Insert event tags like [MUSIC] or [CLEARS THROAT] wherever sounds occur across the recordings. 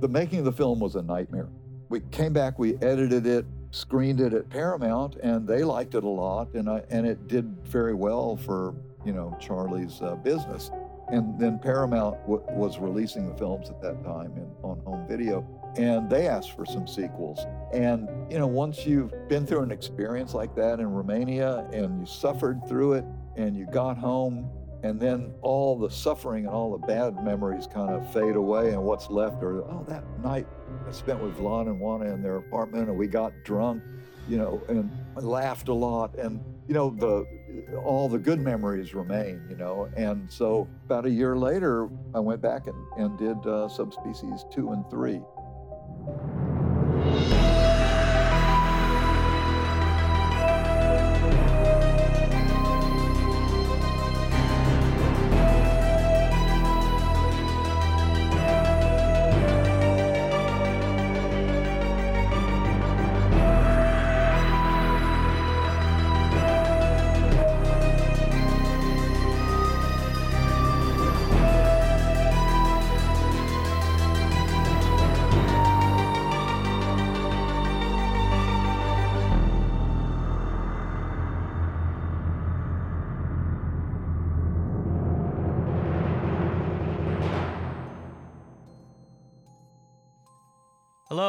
The making of the film was a nightmare. We came back, we edited it, screened it at Paramount, and they liked it a lot, and I, and it did very well for you know Charlie's uh, business. And then Paramount w- was releasing the films at that time in, on home video, and they asked for some sequels. And you know, once you've been through an experience like that in Romania, and you suffered through it, and you got home, and then all the suffering and all the bad memories kind of fade away, and what's left are oh that night I spent with Vlad and Juana in their apartment, and we got drunk, you know, and laughed a lot, and you know the all the good memories remain, you know. And so about a year later, I went back and, and did uh, subspecies two and three.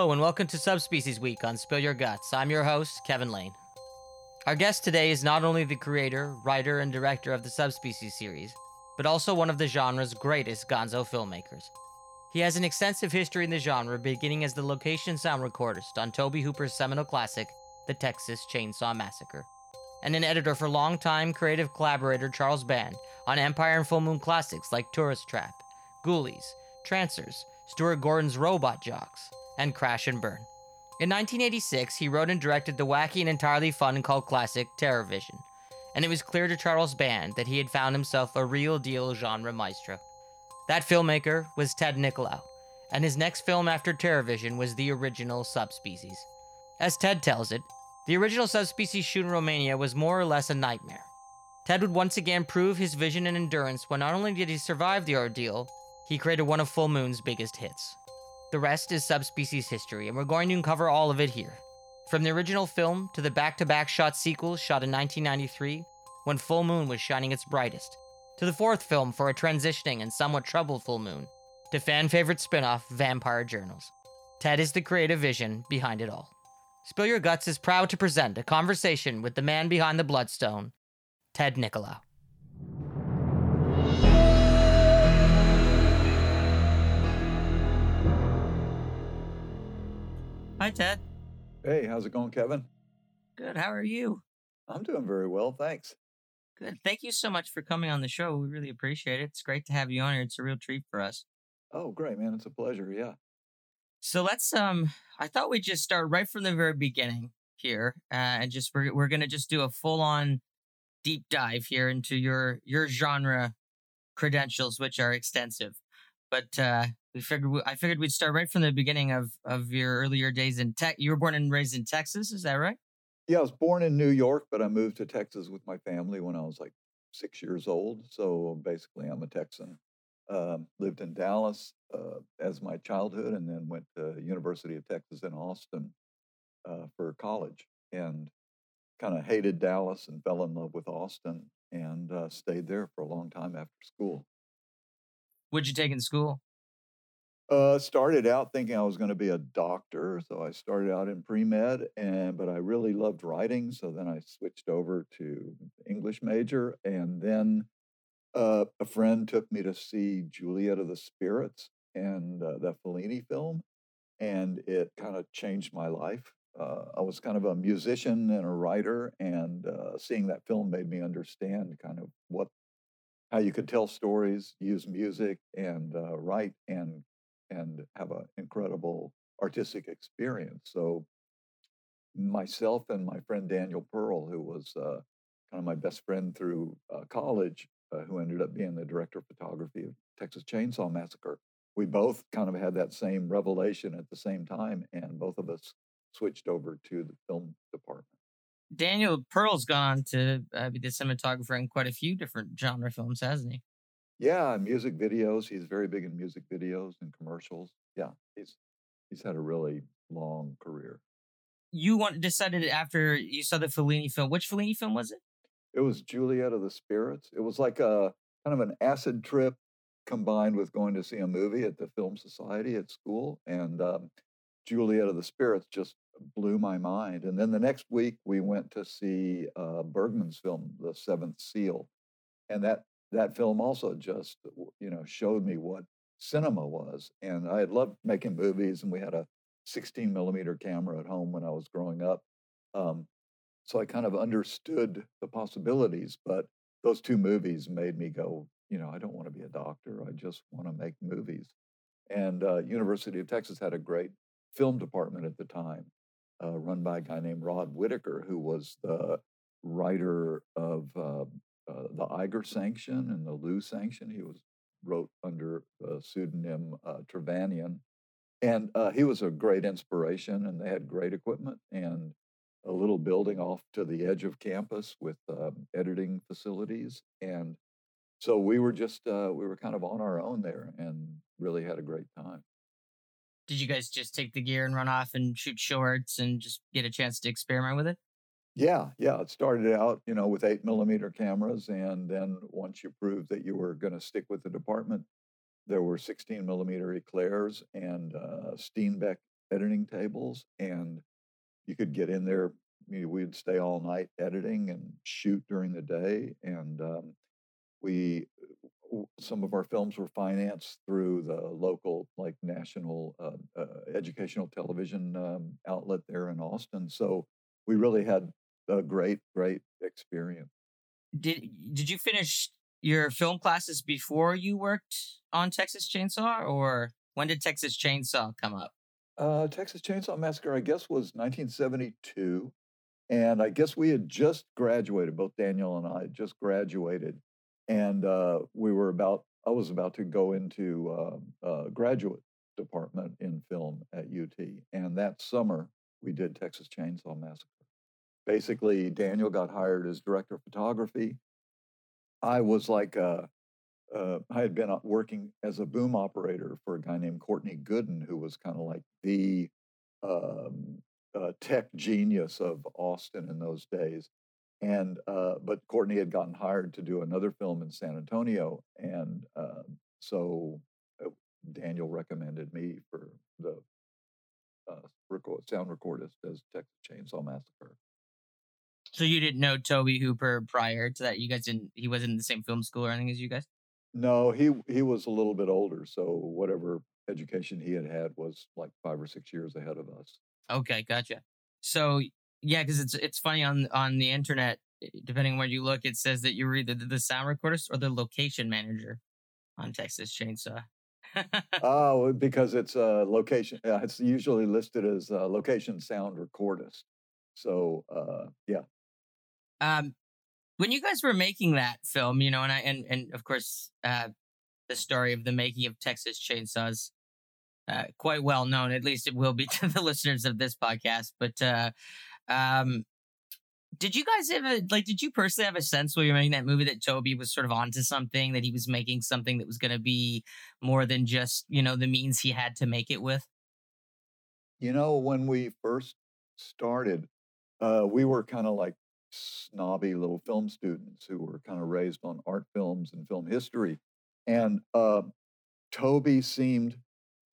And welcome to Subspecies Week on Spill Your Guts. I'm your host, Kevin Lane. Our guest today is not only the creator, writer, and director of the Subspecies series, but also one of the genre's greatest gonzo filmmakers. He has an extensive history in the genre, beginning as the location sound recordist on Tobe Hooper's seminal classic, The Texas Chainsaw Massacre, and an editor for longtime creative collaborator Charles Band on Empire and Full Moon classics like Tourist Trap, Ghoulies, Trancers, Stuart Gordon's Robot Jox, and Crash and Burn. In 1986, he wrote and directed the wacky and entirely fun cult classic TerrorVision, and it was clear to Charles Band that he had found himself a real deal genre maestro. That filmmaker was Ted Nicolaou, and his next film after TerrorVision was the original Subspecies. As Ted tells it, the original Subspecies shoot in Romania was more or less a nightmare. Ted would once again prove his vision and endurance when not only did he survive the ordeal, he created one of Full Moon's biggest hits. The rest is subspecies history, and we're going to uncover all of it here. From the original film to the back to back shot sequels shot in 1993, when Full Moon was shining its brightest, to the fourth film for a transitioning and somewhat troubled Full Moon, to fan favorite spin off Vampire Journals. Ted is the creative vision behind it all. Spill Your Guts is proud to present a conversation with the man behind the Bloodstone, Ted Nicolaou. Hi, Ted. Hey, how's it going, Kevin? Good. How are you? I'm doing very well, thanks. Good. Thank you so much for coming on the show. We really appreciate it. It's great to have you on here. It's a real treat for us. Oh, great, man. It's a pleasure. Yeah. So let's um I thought we'd just start right from the very beginning here uh, and just we're we're going to just do a full on deep dive here into your your genre credentials which are extensive. But uh we figured we, I figured we'd start right from the beginning of of your earlier days in tech. You were born and raised in Texas, is that right? Yeah, I was born in New York, but I moved to Texas with my family when I was like six years old. So basically, I'm a Texan. Um, lived in Dallas uh, as my childhood, and then went to University of Texas in Austin uh, for college, and kind of hated Dallas and fell in love with Austin, and uh, stayed there for a long time after school. What'd you take in school? Uh, started out thinking I was going to be a doctor, so I started out in pre med, and but I really loved writing, so then I switched over to English major, and then uh, a friend took me to see Juliet of the Spirits and uh, that Fellini film, and it kind of changed my life. Uh, I was kind of a musician and a writer, and uh, seeing that film made me understand kind of what how you could tell stories, use music, and uh, write and and have an incredible artistic experience. So myself and my friend Daniel Pearl, who was uh, kind of my best friend through uh, college, uh, who ended up being the director of photography of Texas Chainsaw Massacre, we both kind of had that same revelation at the same time, and both of us switched over to the film department. Daniel Pearl's gone on to uh, be the cinematographer in quite a few different genre films, hasn't he? Yeah, music videos. He's very big in music videos and commercials. Yeah, he's he's had a really long career. You want decided after you saw the Fellini film. Which Fellini film was it? It was Juliet of the Spirits. It was like a kind of an acid trip combined with going to see a movie at the Film Society at school, and um, Juliet of the Spirits just blew my mind. And then the next week we went to see uh, Bergman's film, The Seventh Seal, and that that film also just you know showed me what cinema was. And I had loved making movies, and we had a 16 millimeter camera at home when I was growing up. Um, so I kind of understood the possibilities, but those two movies made me go, you know, I don't want to be a doctor. I just want to make movies. And uh, University of Texas had a great film department at the time, uh, run by a guy named Rod Whitaker, who was the writer of uh, uh the Eiger Sanction and the Loo Sanction. He was wrote under the pseudonym uh, Trevanian, and uh, he was a great inspiration. And they had great equipment and a little building off to the edge of campus with um, editing facilities and so we were just uh, we were kind of on our own there and really had a great time did you guys just take the gear and run off and shoot shorts and just get a chance to experiment with it yeah yeah it started out you know with eight millimeter cameras and then once you proved that you were going to stick with the department there were 16 millimeter eclairs and uh, steenbeck editing tables and you could get in there you know, we'd stay all night editing and shoot during the day and um, we some of our films were financed through the local like national uh, uh, educational television um, outlet there in austin so we really had a great great experience. Did did you finish your film classes before you worked on texas chainsaw or when did texas chainsaw come up? Uh, texas chainsaw massacre i guess was 1972 and i guess we had just graduated both daniel and i had just graduated and uh, we were about i was about to go into uh, uh, graduate department in film at ut and that summer we did texas chainsaw massacre basically daniel got hired as director of photography i was like uh, uh, i had been working as a boom operator for a guy named courtney gooden who was kind of like the um, uh, tech genius of austin in those days and uh, but Courtney had gotten hired to do another film in San Antonio, and uh, so uh, Daniel recommended me for the uh, sound recordist as Texas Chainsaw Massacre. So you didn't know Tobe Hooper prior to that? You guys didn't? He wasn't in the same film school or anything as you guys? No, he he was a little bit older, so whatever education he had had was like five or six years ahead of us. Okay, gotcha. So yeah, because it's it's funny on on the internet. Eh, depending on where you look, it says that you were either the sound recordist or the location manager on Texas Chainsaw. oh, [LAUGHS] because it's a location. Yeah, it's usually listed as a location sound recordist. So uh, yeah. Um, when you guys were making that film, you know, and I and and of course, uh, the story of the making of Texas Chainsaws, uh, quite well known. At least it will be [LAUGHS] to the listeners of this podcast. But uh, um, did you guys ever like? Did you personally have a sense while you were making that movie that Tobe was sort of onto something? That he was making something that was going to be more than just you know the means he had to make it with. You know, when we first started, uh, we were kind of like snobby little film students who were kind of raised on art films and film history, and uh, Tobe seemed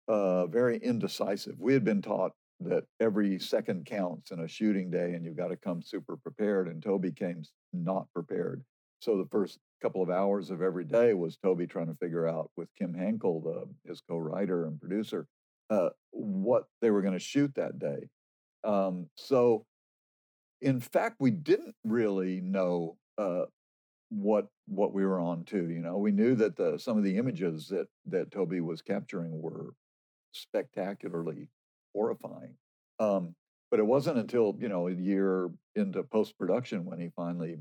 uh, very indecisive. We had been taught that every second counts in a shooting day and you've got to come super prepared. And Tobe came not prepared. So the first couple of hours of every day was Tobe trying to figure out with Kim Henkel, the, his co-writer and producer, uh, what they were going to shoot that day. Um, so, in fact, we didn't really know uh, what what we were on to. You know, we knew that the, some of the images that that Tobe was capturing were spectacularly horrifying. Um, but it wasn't until you know a year into post production when he finally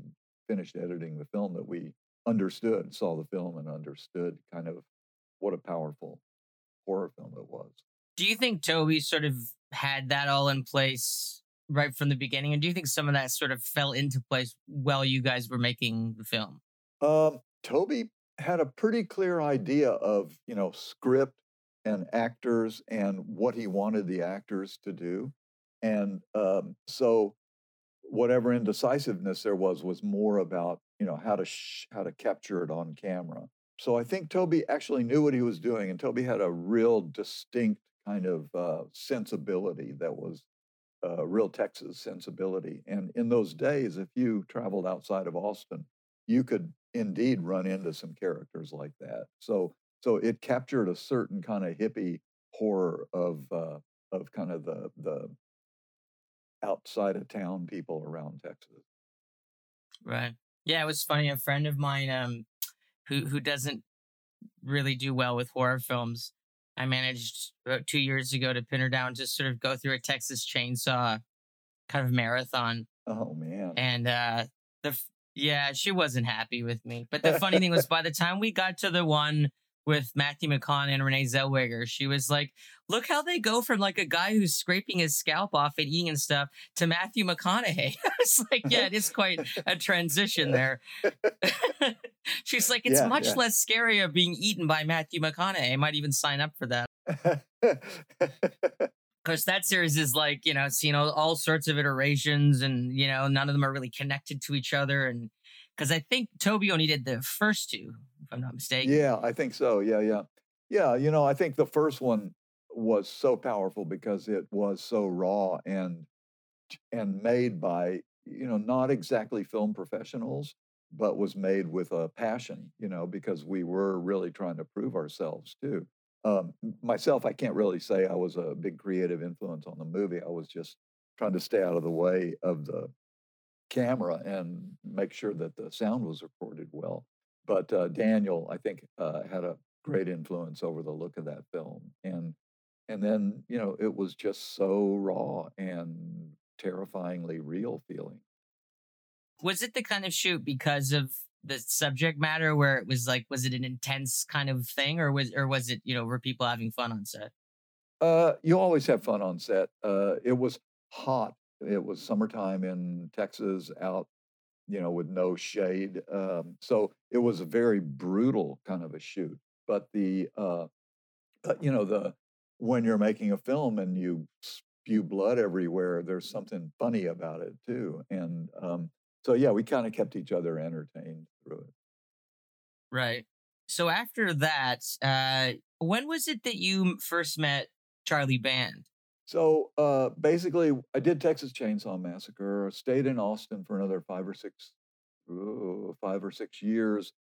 finished editing the film that we understood, saw the film, and understood kind of what a powerful horror film it was. Do you think Toby sort of had that all in place right from the beginning, and do you think some of that sort of fell into place while you guys were making the film? Um, Tobe had a pretty clear idea of, you know, script and actors and what he wanted the actors to do. And um, so whatever indecisiveness there was was more about, you know, how to sh- how to capture it on camera. So I think Tobe actually knew what he was doing, and Tobe had a real distinct kind of uh, sensibility that was uh, real Texas sensibility. And in those days, if you traveled outside of Austin, you could indeed run into some characters like that. So so it captured a certain kind of hippie horror of uh, of kind of the the outside of town people around Texas. Right. Yeah, it was funny. A friend of mine, um, who who doesn't really do well with horror films, I managed about two years ago to pin her down to sort of go through a Texas Chainsaw kind of marathon. Oh man! And uh, the yeah, she wasn't happy with me. But the funny thing was, [LAUGHS] by the time we got to the one with Matthew McConaughey and Renee Zellweger, she was like, "Look how they go from like a guy who's scraping his scalp off and eating and stuff to Matthew McConaughey." [LAUGHS] I was like, "Yeah, it is quite a transition [LAUGHS] there." [LAUGHS] She's like, "It's yeah, much yeah. less scary of being eaten by Matthew McConaughey. I might even sign up for that." because that series is like you know it's you know all sorts of iterations and you know none of them are really connected to each other and because i think tobe only did the first two if i'm not mistaken yeah i think so yeah yeah yeah you know i think the first one was so powerful because it was so raw and and made by you know not exactly film professionals but was made with a passion you know because we were really trying to prove ourselves too um, myself, I can't really say I was a big creative influence on the movie. I was just trying to stay out of the way of the camera and make sure that the sound was recorded well. But uh, Daniel, I think, uh, had a great influence over the look of that film, and and then you know it was just so raw and terrifyingly real feeling. Was it the kind of shoot because of the subject matter where it was like was it an intense kind of thing or was or was it you know were people having fun on set uh you always have fun on set uh it was hot it was summertime in texas out you know with no shade um so it was a very brutal kind of a shoot but the uh you know the when you're making a film and you spew blood everywhere there's something funny about it too and um so yeah, we kind of kept each other entertained through it. Right. So after that, uh, when was it that you first met Charlie Band? So uh, basically, I did Texas Chainsaw Massacre. Stayed in Austin for another five or six, uh, five or six years,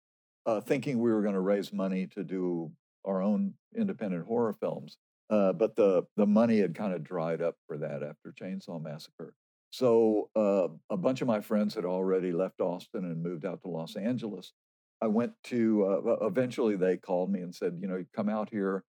uh, thinking we were going to raise money to do our own independent horror films. Uh, but the the money had kind of dried up for that after Chainsaw Massacre. So uh, a bunch of my friends had already left Austin and moved out to Los Angeles. I went to. Uh, eventually, they called me and said, "You know, come out here.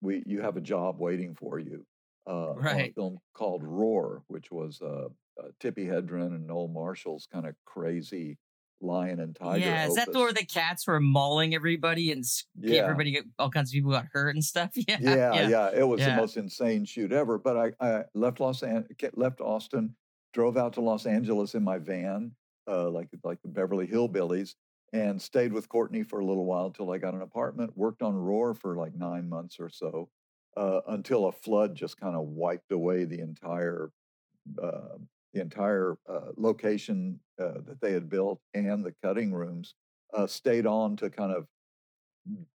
We you have a job waiting for you." Uh, right. A film called Roar, which was uh, uh, Tippi Hedren and Noel Marshall's kind of crazy lion and tiger. Yeah, is that where the cats were mauling everybody and yeah. everybody, all kinds of people got hurt and stuff? [LAUGHS] Yeah, yeah, yeah. yeah. It was yeah. the most insane shoot ever. But I, I left Los An- left Austin, drove out to Los Angeles in my van, uh, like like the Beverly Hillbillies, and stayed with Courtney for a little while till I got an apartment. Worked on Roar for like nine months or so, uh, until a flood just kind of wiped away the entire uh, the entire uh, location uh, that they had built and the cutting rooms. Uh, stayed on to kind of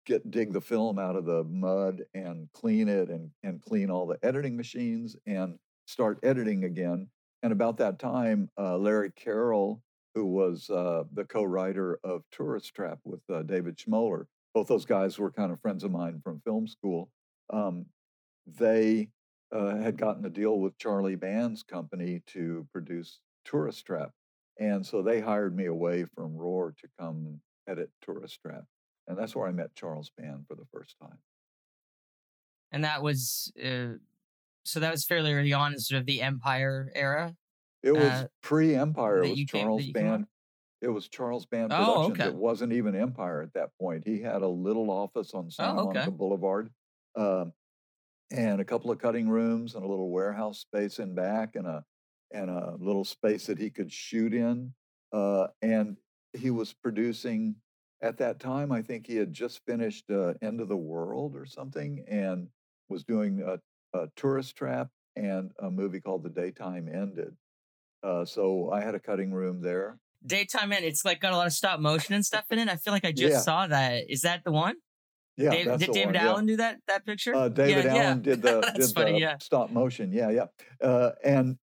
get dig the film out of the mud and clean it and and clean all the editing machines and start editing again and about that time, Larry Carroll, who was the co-writer of Tourist Trap with David Schmoeller, both those guys were kind of friends of mine from film school. Um, they uh, had gotten a deal with Charlie Band's company to produce Tourist Trap, and so they hired me away from Roar to come edit Tourist Trap, and that's where I met Charles Band for the first time. And that was uh, so that was fairly early on sort of the Empire era. It was uh, pre-Empire. It was Charles came, Band. It was Charles Band oh, Productions. Oh, okay. It wasn't even Empire at that point. He had a little office on Santa oh, okay. Monica Boulevard, um, and a couple of cutting rooms and a little warehouse space in back, and a and a little space that he could shoot in. Uh, and he was producing at that time, I think he had just finished uh, End of the World or something and was doing a, a tourist trap and a movie called The Daytime Ended. Uh, so I had a cutting room there. Daytime End, it's like got a lot of stop motion and stuff in it. I feel like I just Yeah. saw that. Is that the one? Yeah, Dave- that's did David one, yeah. Allen do that that picture? Uh, David Yeah, yeah. Allen did the [LAUGHS] did funny, the yeah. stop motion. Yeah, yeah. Uh, and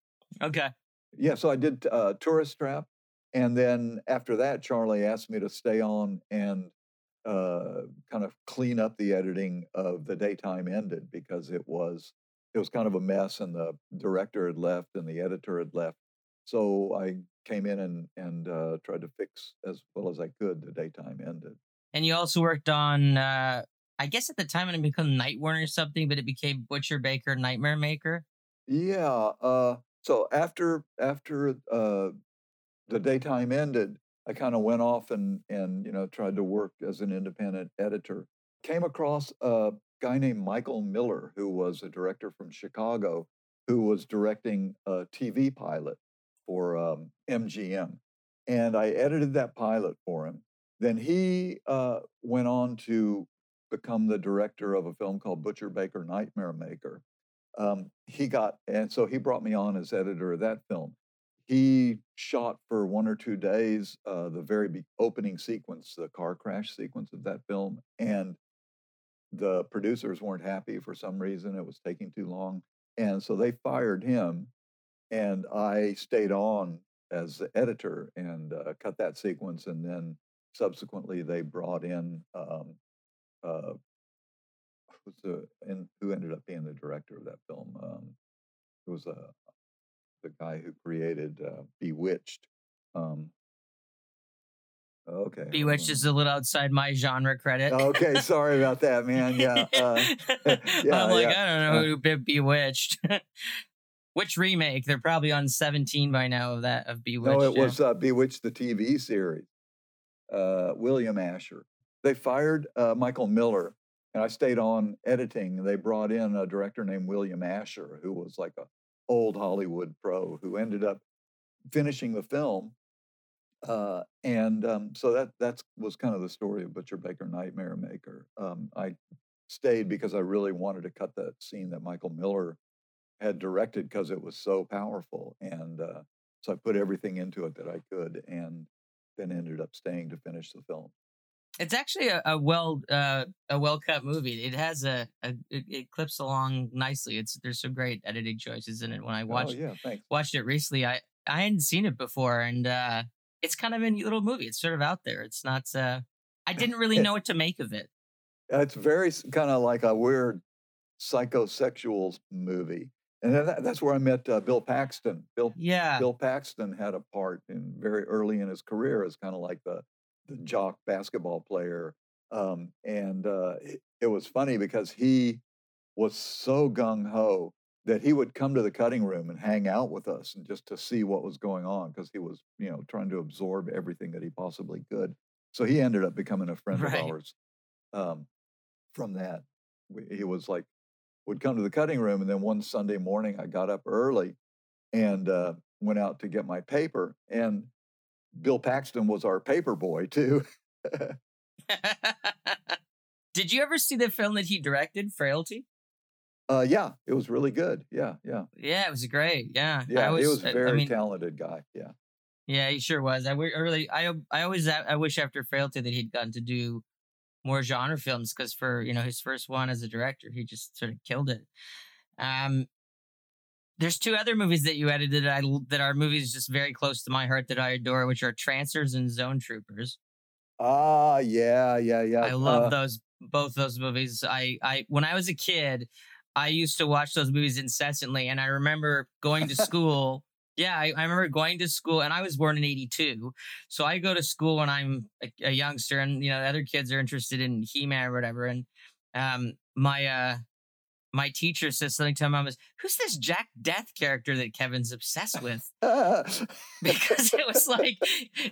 Okay. yeah, so I did uh, Tourist Trap, and then after that, Charlie asked me to stay on and uh, kind of clean up the editing of The Daytime Ended because it was it was kind of a mess, and the director had left and the editor had left. So I came in and and uh, tried to fix as well as I could The Daytime Ended. And you also worked on uh I guess at the time it had become Night Warning or something, but it became Butcher Baker Nightmare Maker. Yeah. Uh, so after after uh, the daytime ended, I kind of went off and and you know tried to work as an independent editor. Came across a guy named Michael Miller, who was a director from Chicago, who was directing a TV pilot for um, MGM, and I edited that pilot for him. Then he uh, went on to become the director of a film called Butcher Baker Nightmare Maker. Um, he got and so he brought me on as editor of that film. He shot for one or two days uh, the very opening sequence the car crash sequence of that film and the producers weren't happy for some reason it was taking too long and so they fired him and i stayed on as the editor and uh, cut that sequence and then subsequently they brought in um, uh, who's the and who ended up being the director of that film. Um, it was uh, the guy who created uh, Bewitched. Um, okay, Bewitched is a little outside my genre credit. Okay, sorry about that, man. Yeah, uh, [LAUGHS] [LAUGHS] yeah, I'm like, yeah. I don't know Uh, who Be- Bewitched. [LAUGHS] Which remake? They're probably on 17 by now of that of Bewitched. no, it yeah. was uh, Bewitched the TV series. Uh, William Asher. They fired uh, Michael Miller, and I stayed on editing. They brought in a director named William Asher, who was like a old Hollywood pro, who ended up finishing the film. Uh, and um, so that that's was kind of the story of Butcher Baker Nightmare Maker. Um, I stayed because I really wanted to cut that scene that Michael Miller had directed because it was so powerful, and uh, so I put everything into it that I could, and then ended up staying to finish the film. It's actually a, a well uh, a well cut movie. It has a, a it, it clips along nicely. It's there's some great editing choices in it. When I watched oh yeah, thanks. watched it recently, I I hadn't seen it before, and uh, it's kind of a neat little movie. It's sort of out there. It's not. Uh, I didn't really [LAUGHS] know what to make of it. It's very kind of like a weird psychosexual movie, and then that, that's where I met uh, Bill Paxton. Bill Yeah, Bill Paxton had a part in very early in his career as kind of like the the jock basketball player, um, and uh, it, it was funny because he was so gung ho that he would come to the cutting room and hang out with us and just to see what was going on because he was you know trying to absorb everything that he possibly could. So he ended up becoming a friend Right. of ours um, from that. We- He was like would come to the cutting room, and then one Sunday morning I got up early and uh, went out to get my paper. And Bill Paxton was our paper boy too. [LAUGHS] [LAUGHS] Did you ever see the film that he directed, Frailty? uh, yeah, it was really good. Yeah, yeah, Yeah, it was great. Yeah, yeah. he was a very I mean, talented guy. Yeah, Yeah, he sure was. I I really, I, I always, I wish after Frailty that he'd gotten to do more genre films because for you know his first one as a director, he just sort of killed it. Um, there's two other movies that you edited that I that are movies just very close to my heart that I adore, which are Trancers and Zone Troopers. ah, yeah, yeah, yeah. I love uh, those both those movies. I I when I was a kid, I used to watch those movies incessantly, and I remember going to [LAUGHS] school. Yeah, I, I remember going to school, and I was born in '82, so I go to school when I'm a, a youngster, and you know, other kids are interested in He-Man or whatever, and um, my uh. My teacher says something to my mom is, Who's this Jack Deth character that Kevin's obsessed with? [LAUGHS] because it was like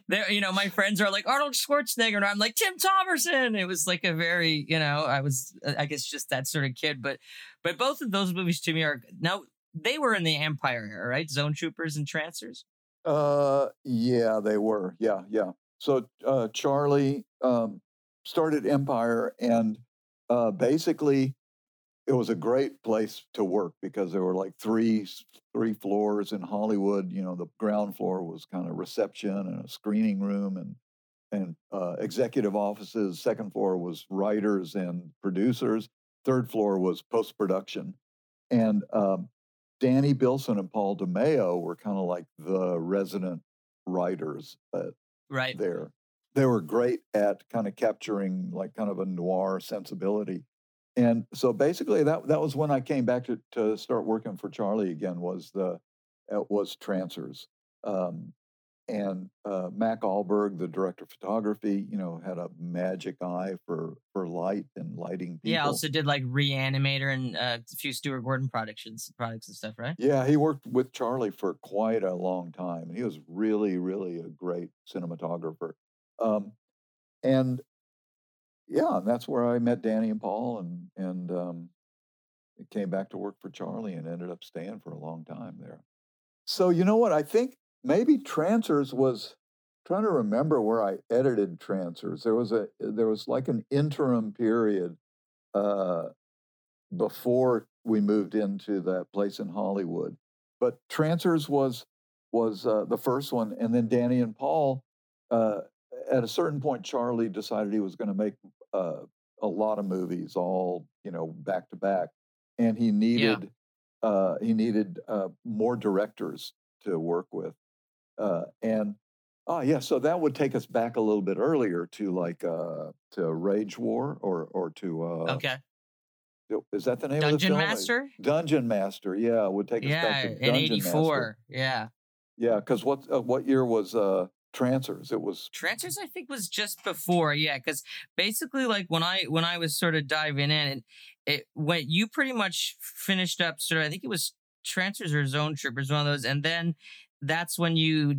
there you know my friends are like arnold schwarzenegger and i'm like tim thomerson it was like a very you know i was i guess just that sort of kid but but both of those movies to me are now they were in the empire era right zone troopers and trancers uh, yeah, they were. Yeah, yeah. so uh, Charlie um, started Empire, and uh, basically, it was a great place to work because there were like three three floors in Hollywood. You know, the ground floor was kind of reception and a screening room and and uh, executive offices. Second floor was writers and producers. Third floor was post production, and um, Danny Bilson and Paul DeMeo were kind of like the resident writers at, Right. there. They were great at kind of capturing like kind of a noir sensibility. And so basically that that was when I came back to, to start working for Charlie again was the it was Trancers. Um, and uh, Mac Ahlberg, the director of photography, you know, had a magic eye for for light and lighting people. Yeah, also did like Reanimator and uh, a few Stuart Gordon productions, products and stuff, right? Yeah, he worked with Charlie for quite a long time. And he was really, really a great cinematographer. Um, and yeah, and that's where I met Danny and Paul, and and um, came back to work for Charlie, and ended up staying for a long time there. So you know what? I think maybe Trancers was trying to remember where I edited Trancers. There was a there was like an interim period uh, before we moved into that place in Hollywood. But Trancers was was uh, the first one, and then Danny and Paul. Uh, at a certain point, Charlie decided he was going to make uh, a lot of movies, all you know, back to back, and he needed uh, he needed uh, more directors to work with, uh, and oh yeah, so that would take us back a little bit earlier to like uh, to Rage War or or to uh, Okay. is that the name of the Dungeon film? Master? Dungeon Master, yeah, would take us Yeah, back to in Dungeon Master. '84. Yeah. Yeah, because what uh, what year was uh Trancers? It was Trancers, I think, was just before. Yeah, because basically, like when I when I was sort of diving in, and it when you pretty much finished up. Sort of, I think it was Trancers or Zone Troopers, one of those, and then that's when you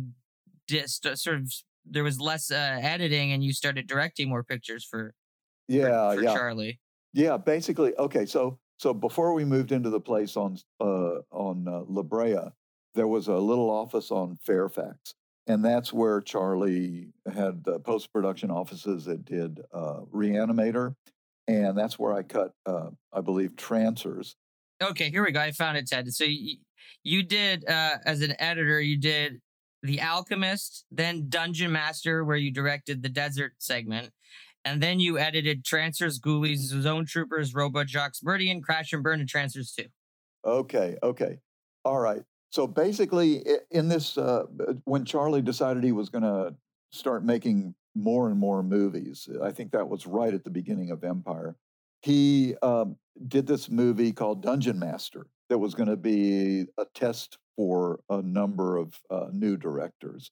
just sort of there was less uh, editing, and you started directing more pictures for for, yeah, for yeah, Charlie. yeah. Basically, okay. So so before we moved into the place on uh on uh, La Brea, there was a little office on Fairfax, and that's where Charlie had the post production offices that did uh, Reanimator, and that's where I cut, uh, I believe, Trancers. Okay, here we go. I found it, Ted. So you, you did uh, as an editor, you did The Alchemist, then Dungeon Master, where you directed the desert segment, and then you edited Trancers, Ghoulies, Zone Troopers, Robot Jox, Meridian, Crash and Burn, and Trancers 2. Okay, okay. All right. So basically, in this, uh, when Charlie decided he was going to start making more and more movies, I think that was right at the beginning of Empire. He um, did this movie called Dungeon Master that was going to be a test for a number of uh, new directors.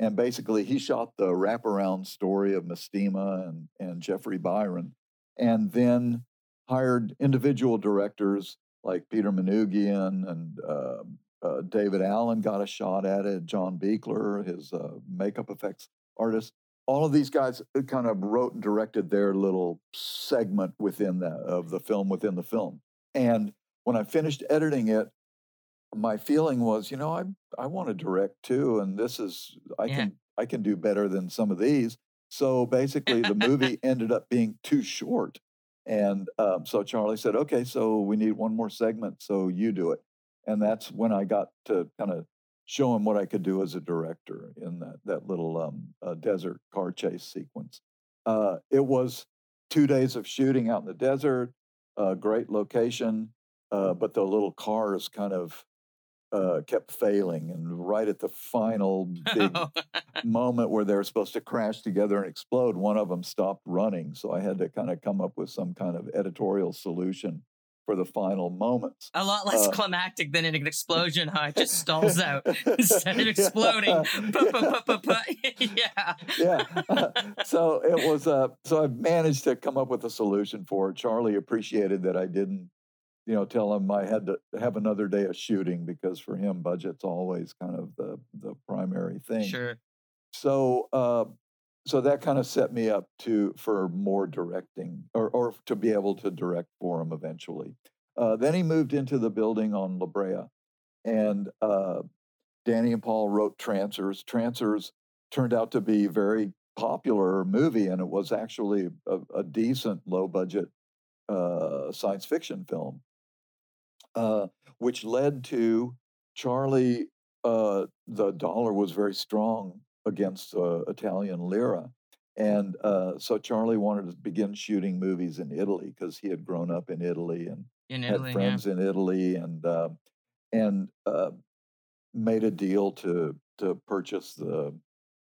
And basically, he shot the wraparound story of Mestema and, and Jeffrey Byron, and then hired individual directors like Peter Manoogian and um uh, David Allen got a shot at it. John Buechler, his uh, makeup effects artist. All of these guys uh, kind of wrote and directed their little segment within the of the film within the film. And when I finished editing it, my feeling was, you know, I I want to direct too, and this is I Yeah. can I can do better than some of these. So basically, the movie [LAUGHS] ended up being too short, and um, so Charlie said, "Okay, so we need one more segment, so you do it." And that's when I got to kind of show him what I could do as a director in that that little um, uh, desert car chase sequence. Uh, it was two days of shooting out in the desert, a great location, uh, but the little cars kind of uh, kept failing. And right at the final [LAUGHS] big moment where they were supposed to crash together and explode, one of them stopped running. So I had to kind of come up with some kind of editorial solution for the final moments. A lot less Uh, climactic than an explosion, huh? It just [LAUGHS] stalls out instead of exploding. [LAUGHS] Pu- [LAUGHS] yeah. yeah. so it was uh so I managed to come up with a solution for it. Charlie appreciated that I didn't, you know, tell him I had to have another day of shooting because for him budget's always kind of the the primary thing. Sure. So uh so that kind of set me up to for more directing or or to be able to direct for him eventually. Uh, then he moved into the building on La Brea, and uh, Danny and Paul wrote Trancers. Trancers turned out to be very popular movie, and it was actually a, a decent low budget uh, science fiction film, uh, which led to Charlie. Uh, the dollar was very strong against uh, Italian lira. And uh, so Charlie wanted to begin shooting movies in Italy because he had grown up in Italy and In had Italy, yeah. friends in Italy and uh, and uh, made a deal to to purchase the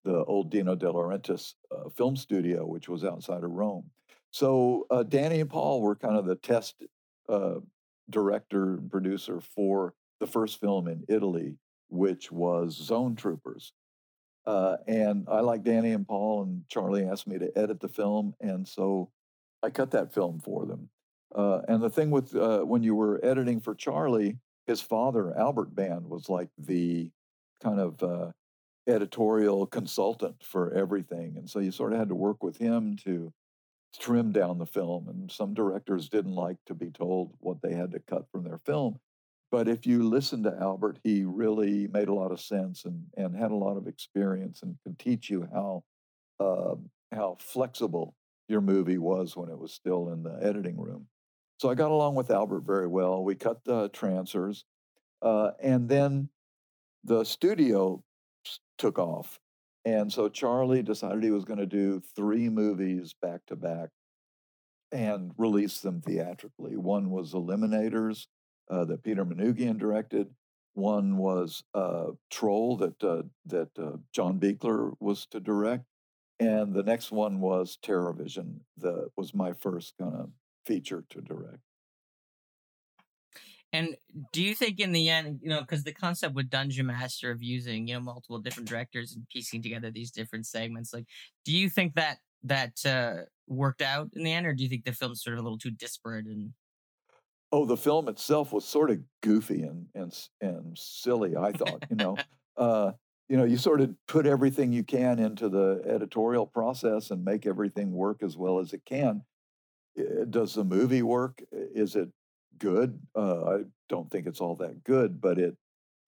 the old Dino De Laurentiis uh, film studio, which was outside of Rome. So uh, Danny and Paul were kind of the test uh, director and producer for the first film in Italy, which was Zone Troopers. Uh, and I like Danny and Paul, and Charlie asked me to edit the film, and so I cut that film for them. Uh, and the thing with uh, when you were editing for Charlie, his father Albert Band was like the kind of uh, editorial consultant for everything, and so you sort of had to work with him to trim down the film. And some directors didn't like to be told what they had to cut from their film. But if you listen to Albert, he really made a lot of sense and, and had a lot of experience and could teach you how uh, how flexible your movie was when it was still in the editing room. So I got along with Albert very well. We cut the transfers, uh, and then the studio took off. And so Charlie decided he was going to do three movies back to back and release them theatrically. One was Eliminators uh, that Peter Manoogian directed. One was uh, Troll that uh, that uh, John Buechler was to direct, and the next one was TerrorVision. That was my first kind of feature to direct. And do you think in the end, you know, because the concept with Dungeon Master of using, you know, multiple different directors and piecing together these different segments, like, do you think that that uh, worked out in the end, or do you think the film's sort of a little too disparate and Oh, the film itself was sort of goofy and and and silly. I thought, you know, [LAUGHS] uh, you know, you sort of put everything you can into the editorial process and make everything work as well as it can. Uh, Does the movie work? Is it good? Uh, I don't think it's all that good, but it,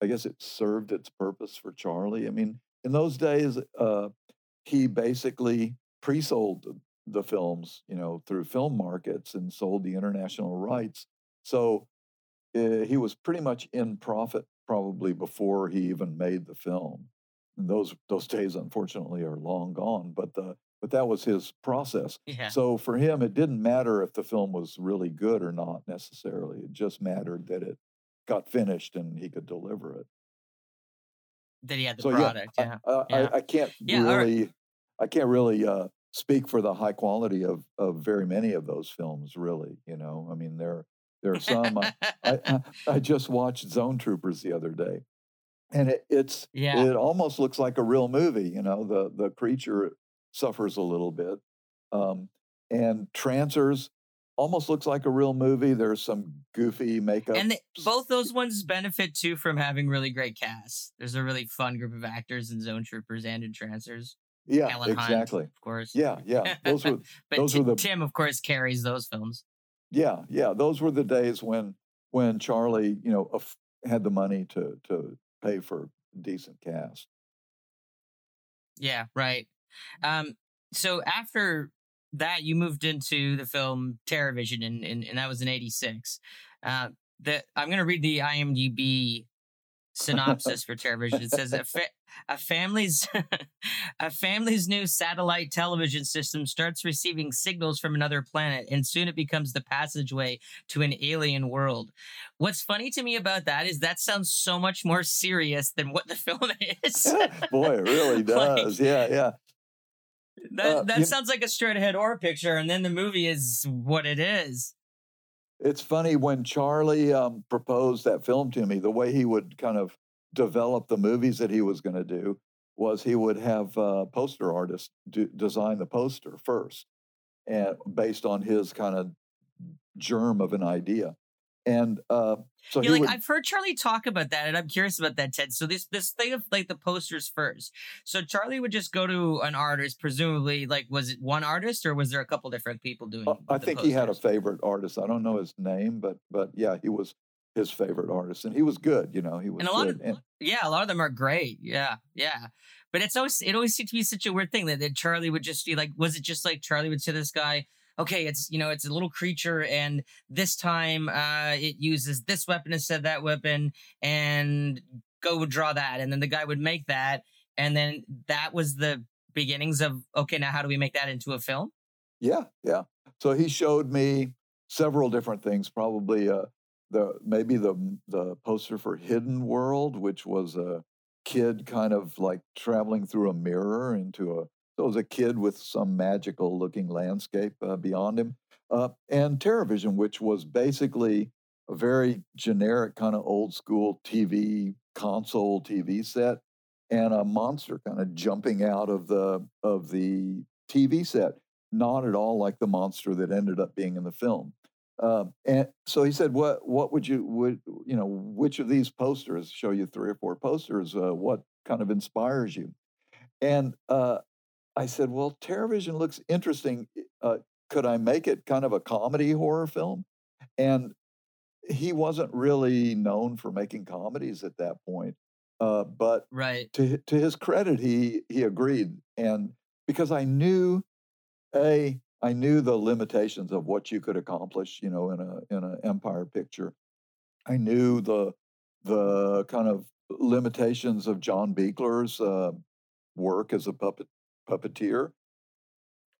I guess, it served its purpose for Charlie. I mean, in those days, uh, he basically pre-sold the films, you know, through film markets and sold the international rights. So uh, he was pretty much in profit probably before he even made the film. And those those [LAUGHS] days, unfortunately, are long gone. But the but that was his process. yeah? So for him, it didn't matter if the film was really good or not necessarily. It just mattered that it got finished and he could deliver it. that he had the So yeah, product, I, yeah. I, Yeah. I, I can't Yeah, all right. really, I can't really uh, speak for the high quality of of very many of those films. Really, you know, I mean, there there are some. I, I, [LAUGHS] I I just watched Zone Troopers the other day, and it, it's yeah. it almost looks like a real movie. You know, the the creature suffers a little bit, um, and Trancers almost looks like a real movie. There's some goofy makeup. and the, both those ones benefit too from having really great casts. There's a really fun group of actors in Zone Troopers and in Trancers. yeah, Helen Hunt, exactly. of course. Yeah, yeah. Those [LAUGHS] were but those Ti- were the- Tim, of course, carries those films. Yeah, yeah, those were the days when when Charlie, you know, had the money to to pay for decent cast. Yeah, right. Um, so after that, you moved into the film TerrorVision, and and, and that was in '86. Uh, the I'm gonna read the IMDb synopsis for [LAUGHS] TerrorVision. It says a, fa- a family's [LAUGHS] a family's new satellite television system starts receiving signals from another planet, and soon it becomes the passageway to an alien world. What's funny to me about that is that sounds so much more serious than what the [LAUGHS] film is. Boy, it really Like, does. yeah, yeah. That Uh, that sounds like a straight ahead horror picture, and then the movie is what it is. It's funny when Charlie um, proposed that film to me, the way he would kind of develop the movies that he was going to do was he would have uh, poster artists do, design the poster first, and based on his kind of germ of an idea, and uh, so Yeah, like would. I've heard Charlie talk about that, and I'm curious about that, Ted. So this this thing of like the posters first. So Charlie would just go to an artist, presumably like was it one artist or was there a couple different people doing? Uh, I think he had a favorite artist. I don't know his name, but but yeah, he was his favorite artist, and he was good. You know, he was and a lot good. of and, yeah, a lot of them are great. Yeah, yeah. But it's always it always seemed to be such a weird thing that, that Charlie would just be like, was it just like Charlie would say this guy? Okay, it's you know it's a little creature, and this time uh, it uses this weapon instead of that weapon, and go draw that, and then the guy would make that, and then that was the beginnings of okay, now how do we make that into a film? Yeah, yeah. So he showed me several different things. Probably uh, the maybe the the poster for Hidden World, which was a kid kind of like traveling through a mirror into a. So was a kid with some magical looking landscape uh, beyond him, uh, and TerrorVision, which was basically a very generic kind of old school TV console TV set, and a monster kind of jumping out of the of the TV set not at all like the monster that ended up being in the film. Uh, and so he said, "What what would you would you know which of these posters show you three or four posters? Uh, what kind of inspires you?" And uh, I said, "Well, TerrorVision looks interesting. Uh, could I make it kind of a comedy horror film?" And he wasn't really known for making comedies at that point, uh, but right to to his credit, he he agreed, and because I knew a I knew the limitations of what you could accomplish, you know, in a in an empire picture. I knew the the kind of limitations of John Buechler's uh, work as a puppet puppeteer.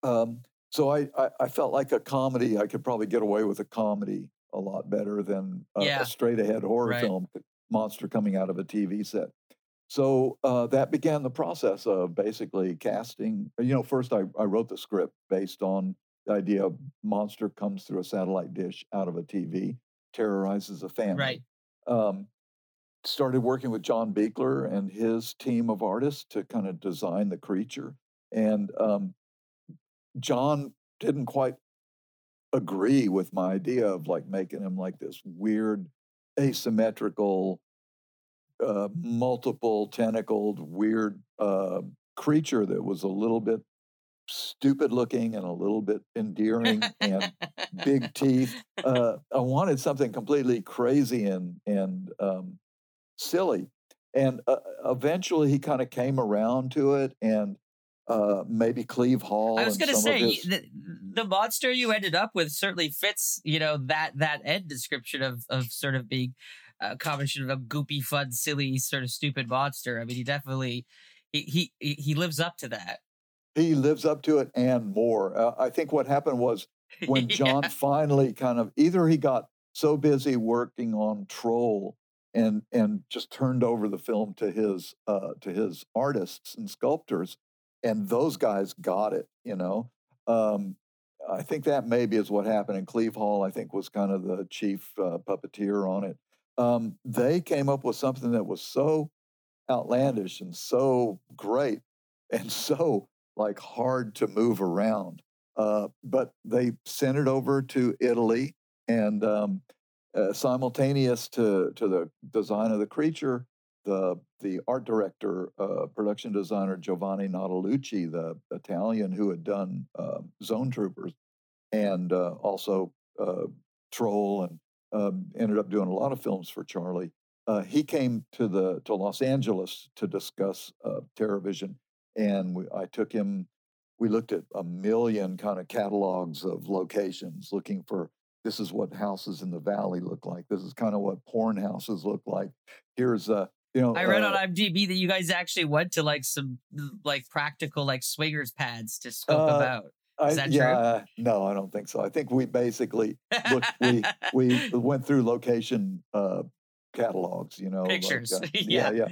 Um, so I, I, I felt like a comedy. I could probably get away with a comedy a lot better than a, yeah. a straight ahead horror right. film monster coming out of a TV set. So uh, that began the process of basically casting. You know, first I, I wrote the script based on the idea of monster comes through a satellite dish out of a TV, terrorizes a family. Right. Um, started working with John Buechler and his team of artists to kind of design the creature. And um, John didn't quite agree with my idea of like making him like this weird, asymmetrical, uh, multiple tentacled, weird uh, creature that was a little bit stupid looking and a little bit endearing and big teeth. [LAUGHS] Uh, I wanted something completely crazy and and um, silly. And uh, eventually, he kind of came around to it, and uh, maybe Cleve Hall. I was going to say his... the, the monster you ended up with certainly fits, you know, that that end description of of sort of being a combination of a goopy, fun, silly, sort of stupid monster. I mean, he definitely he he he lives up to that. He lives up to it and more. Uh, I think what happened was [LAUGHS] when John yeah. finally kind of either he got so busy working on Troll and and just turned over the film to his uh, to his artists and sculptors, and those guys got it. You know, um, I think that maybe is what happened. And Cleve Hall, I think, was kind of the chief uh, puppeteer on it. Um, they came up with something that was so outlandish and so great [LAUGHS] and so like hard to move around. Uh, but they sent it over to Italy, and um, uh, simultaneous to to the design of the creature, the the art director, uh, production designer Giovanni Natalucci, the Italian who had done uh, Zone Troopers, and uh, also uh, Troll, and um, ended up doing a lot of films for Charlie. Uh, he came to the to Los Angeles to discuss TerrorVision, and we, I took him. We looked at a million kind of catalogs of locations, looking for this is what houses in the valley look like. This is kind of what porn houses look like. Here's a you know. I read uh, on IMDb that you guys actually went to like some like practical like swingers pads to scope Uh, them out. Is that yeah, true? no, I don't think so. I think we basically looked. we [LAUGHS] we went through location uh, catalogs. You know, like, Pictures. uh, [LAUGHS] Yeah. yeah,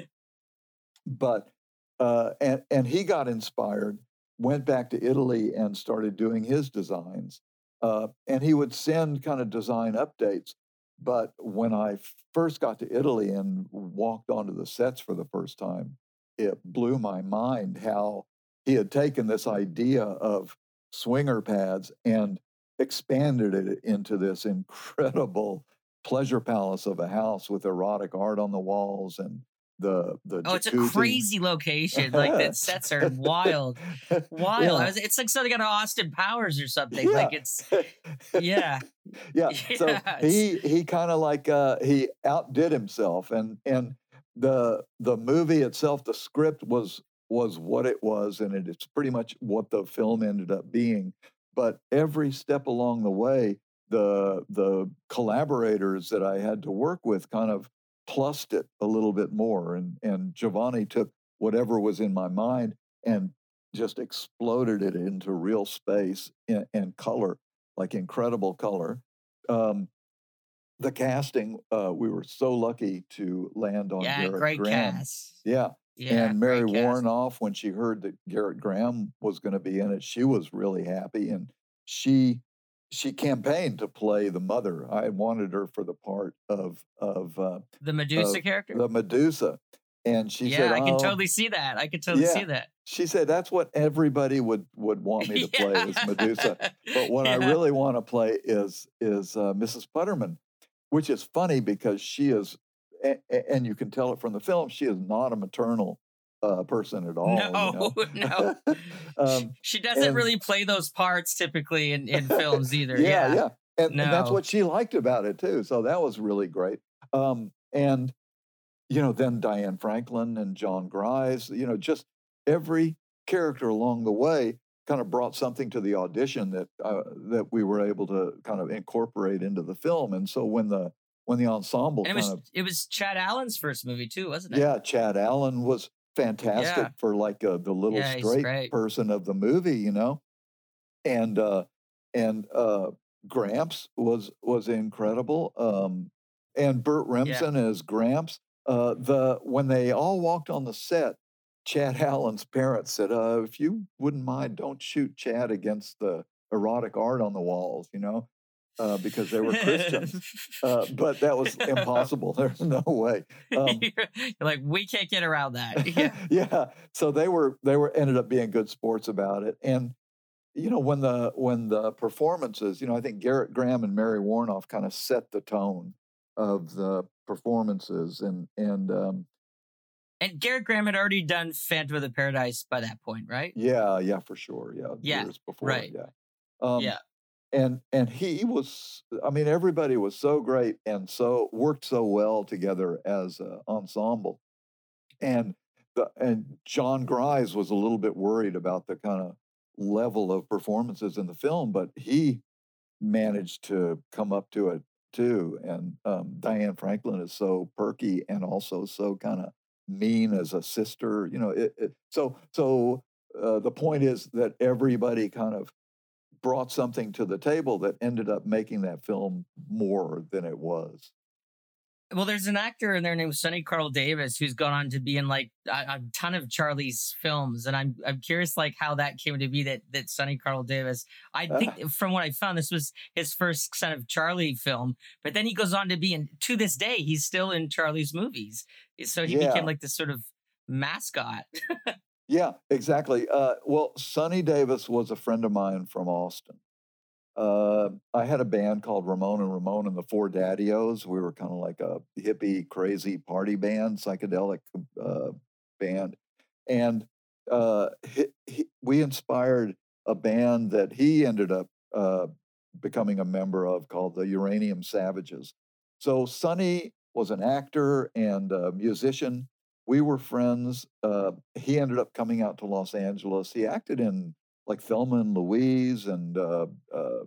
But uh, and and he got inspired, went back to Italy and started doing his designs. Uh, and he would send kind of design updates. But when I first got to Italy and walked onto the sets for the first time, it blew my mind how he had taken this idea of swinger pads and expanded it into this [LAUGHS] incredible pleasure palace of a house with erotic art on the walls and the the Oh, it's a crazy location. Like [LAUGHS] the sets are wild, wild. I Yeah. was- It's like something out of Austin Powers or something. Yeah. Like it's [LAUGHS] yeah. yeah. [LAUGHS] So he he kind of like uh, he outdid himself, and and the the movie itself, the script was was what it was, and it, it's pretty much what the film ended up being. But every step along the way, the the collaborators that I had to work with kind of plussed it a little bit more, and and Giovanni took whatever was in my mind and just exploded it into real space and, and color, like incredible color. Um, the casting, uh, we were so lucky to land on Yeah, Gerrit great Graham. cast. Yeah, Yeah. and Mary. Woronov, when she heard that Gerrit Graham was going to be in it, she was really happy, and she she campaigned to play the mother. I wanted her for the part of of uh, The Medusa of character. the Medusa, and she yeah, said, I can "Oh," totally see that. I can totally see that. She said, "That's what everybody would would [LAUGHS] want me to play as Medusa." But what I really want to play is is uh, Mrs. Putterman, which is funny because she is, and you can tell it from the film. She is not a maternal uh, person at all. No, you know? [LAUGHS] no. [LAUGHS] um, she doesn't and- really play those parts typically in, in films [LAUGHS] either. yeah, Yeah. yeah, and, and that's what she liked about it too. So that was really great. Um, and you know, then Diane Franklin and Jon Gries. You know, just every character along the way kind of brought something to the audition that uh, that we were able to kind of incorporate into the film. And so when the when the ensemble And it kind was of it was Chad Allen's first movie too, wasn't it? yeah, Chad Allen was fantastic Yeah. for like uh, the little Yeah, straight person of the movie, you know, and uh, and uh, Gramps was was incredible, um, and Bert Remsen as Gramps. Uh, the when they all walked on the set, Chad [LAUGHS] Allen's parents said, uh, "If you wouldn't mind, don't shoot Chad against the erotic art on the walls," you know, uh, because they were Christians. [LAUGHS] Uh, but that was impossible. [LAUGHS] There's no way. Um, [LAUGHS] You're like, we can't get around that. Yeah. yeah. So they were they were ended up being good sports about it. And you know, when the when the performances, you know, I think Gerrit Graham and Mary Woronov kind of set the tone of the performances and and um And Gerrit Graham had already done Phantom of the Paradise by that point, right? yeah, yeah, for sure. Yeah. Yeah, Years before. right. Yeah. Um, Yeah. And and he was i mean everybody was so great and so worked so well together as an ensemble. And the and jon gries was a little bit worried about the kind of level of performances in the film but he managed to come up to it too and um, diane franklin is so perky and also so kind of mean as a sister you know it, it, so so uh, the point is that everybody kind of brought something to the table that ended up making that film more than it was. Well, there's an actor in there named Sonny Carl Davis who's gone on to be in like a, a ton of Charlie's films, and I'm I'm curious like how that came to be that that Sonny Carl Davis. I Ah. think from what I found, this was his first kind of Charlie film, but then he goes on to be in. To this day, he's still in Charlie's movies, so he Yeah. became like this sort of mascot. [LAUGHS] Yeah, exactly. Uh, well, Sonny Davis was a friend of mine from Austin. Uh, I had a band called Ramon and Ramon and the Four Daddios. We were kind of like a hippie, crazy party band, psychedelic uh, band, and uh, he, he, we inspired a band that he ended up uh, becoming a member of called the Uranium Savages. So Sonny was an actor and a musician. We were friends. Uh, he ended up coming out to Los Angeles. He acted in like Thelma and Louise and uh, uh,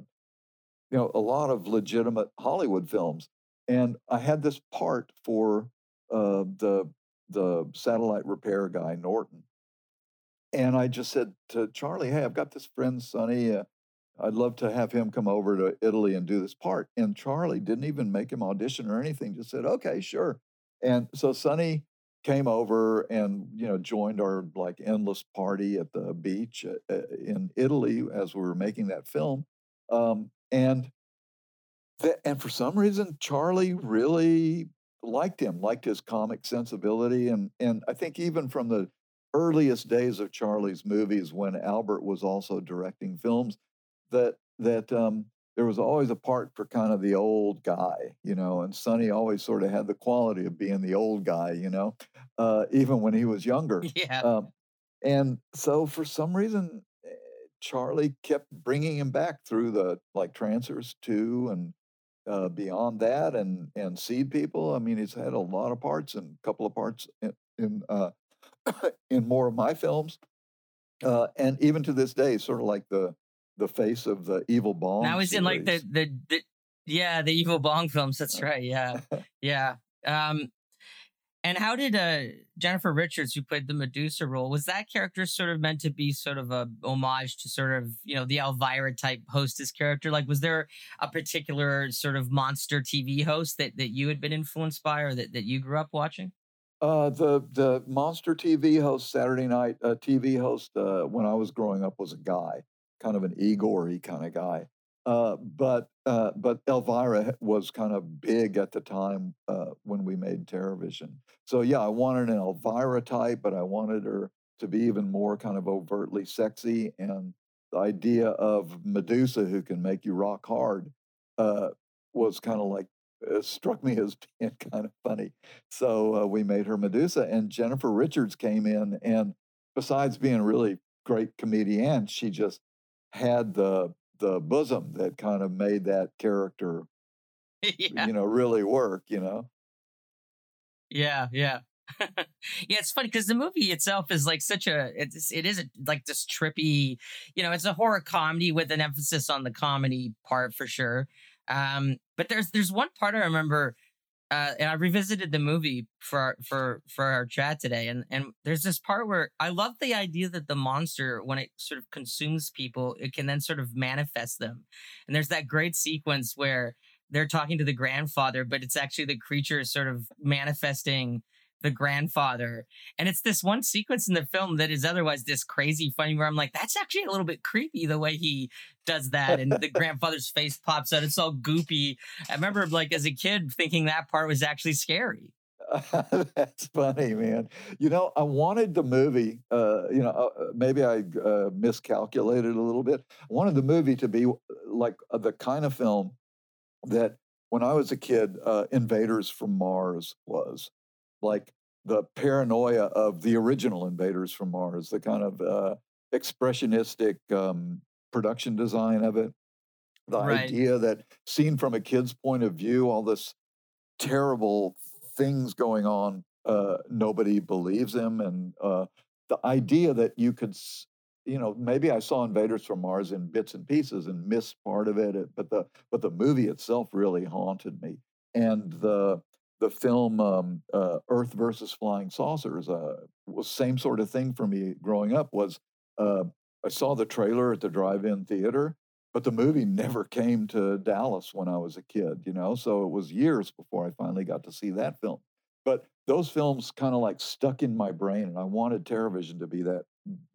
you know a lot of legitimate Hollywood films. And I had this part for uh, the the satellite repair guy Norton, and I just said to Charlie, "Hey, I've got this friend Sonny. Uh, I'd love to have him come over to Italy and do this part." And Charlie didn't even make him audition or anything. Just said, "Okay, sure." And so Sonny came over and you know joined our like endless party at the beach uh, uh, in Italy as we were making that film, um, and th- and for some reason Charlie really liked him, liked his comic sensibility, and and I think even from the earliest days of Charlie's movies when Albert was also directing films, that that um, there was always a part for kind of the old guy, you know, and Sonny always sort of had the quality of being the old guy, you know, uh, even when he was [LAUGHS] younger. Yeah. Um, and so for some reason, eh, Charlie kept bringing him back through the like Trancers 2 and uh, beyond that and and Seed People. I mean, he's had a lot of parts and a couple of parts in in, uh, [COUGHS] in more of my films. Uh, and even to this day, sort of like the the face of the Evil Bong. now he's in like the, the the yeah the evil bong films. That's right. Yeah. [LAUGHS] Yeah. Um, and how did uh Jennifer Richards, who played the Medusa role, was that character sort of meant to be sort of a homage to sort of you know the Elvira type hostess character? Like, was there a particular sort of monster TV host that that you had been influenced by, or that that you grew up watching? Uh, the the monster TV host, Saturday night uh, TV host, uh, when I was growing up, was a guy, kind of an Igor-y kind of guy. Uh, but uh, but Elvira was kind of big at the time uh, when we made TerrorVision. So yeah, I wanted an Elvira type, but I wanted her to be even more kind of overtly sexy. And the idea of Medusa who can make you rock hard uh, was kind of like uh, struck me as [LAUGHS] being kind of funny. So uh, we made her Medusa, and Jennifer Richards came in, and besides being a really great comedian, she just had the the bosom that kind of made that character, [LAUGHS] yeah. you know, really work. You know, Yeah, yeah. [LAUGHS] yeah, it's funny because the movie itself is like such a it's it is a, like this trippy, you know, it's a horror comedy with an emphasis on the comedy part for sure. Um, but there's there's one part I remember uh, and I revisited the movie for our, for for our chat today, and and there's this part where I love the idea that the monster, when it sort of consumes people, it can then sort of manifest them. And there's that great sequence where they're talking to the grandfather, but it's actually the creature sort of manifesting the grandfather. And it's this one sequence in the film that is otherwise this crazy funny where I'm like, that's actually a little bit creepy the way he does that. And the [LAUGHS] grandfather's face pops out. It's all goopy. I remember like as a kid thinking that part was actually scary. [LAUGHS] that's funny, man. You know, I wanted the movie. Uh, you know, uh, maybe I uh, miscalculated a little bit. I wanted the movie to be like uh, the kind of film that when I was a kid, uh, Invaders from Mars was like the paranoia of the original Invaders from Mars, the kind of uh, expressionistic um, production design of it, the Right. idea that seen from a kid's point of view, all this terrible things going on, uh, nobody believes him, and uh, the idea that you could. You know, maybe I saw Invaders from Mars in bits and pieces and missed part of it, but the but the movie itself really haunted me. And the the film um, uh, Earth versus Flying Saucers uh, was same sort of thing for me growing up. Was uh, I saw the trailer at the drive-in theater, but the movie never came to Dallas when I was a kid. You know, so it was years before I finally got to see that film. But those films kind of like stuck in my brain, and I wanted TerrorVision to be that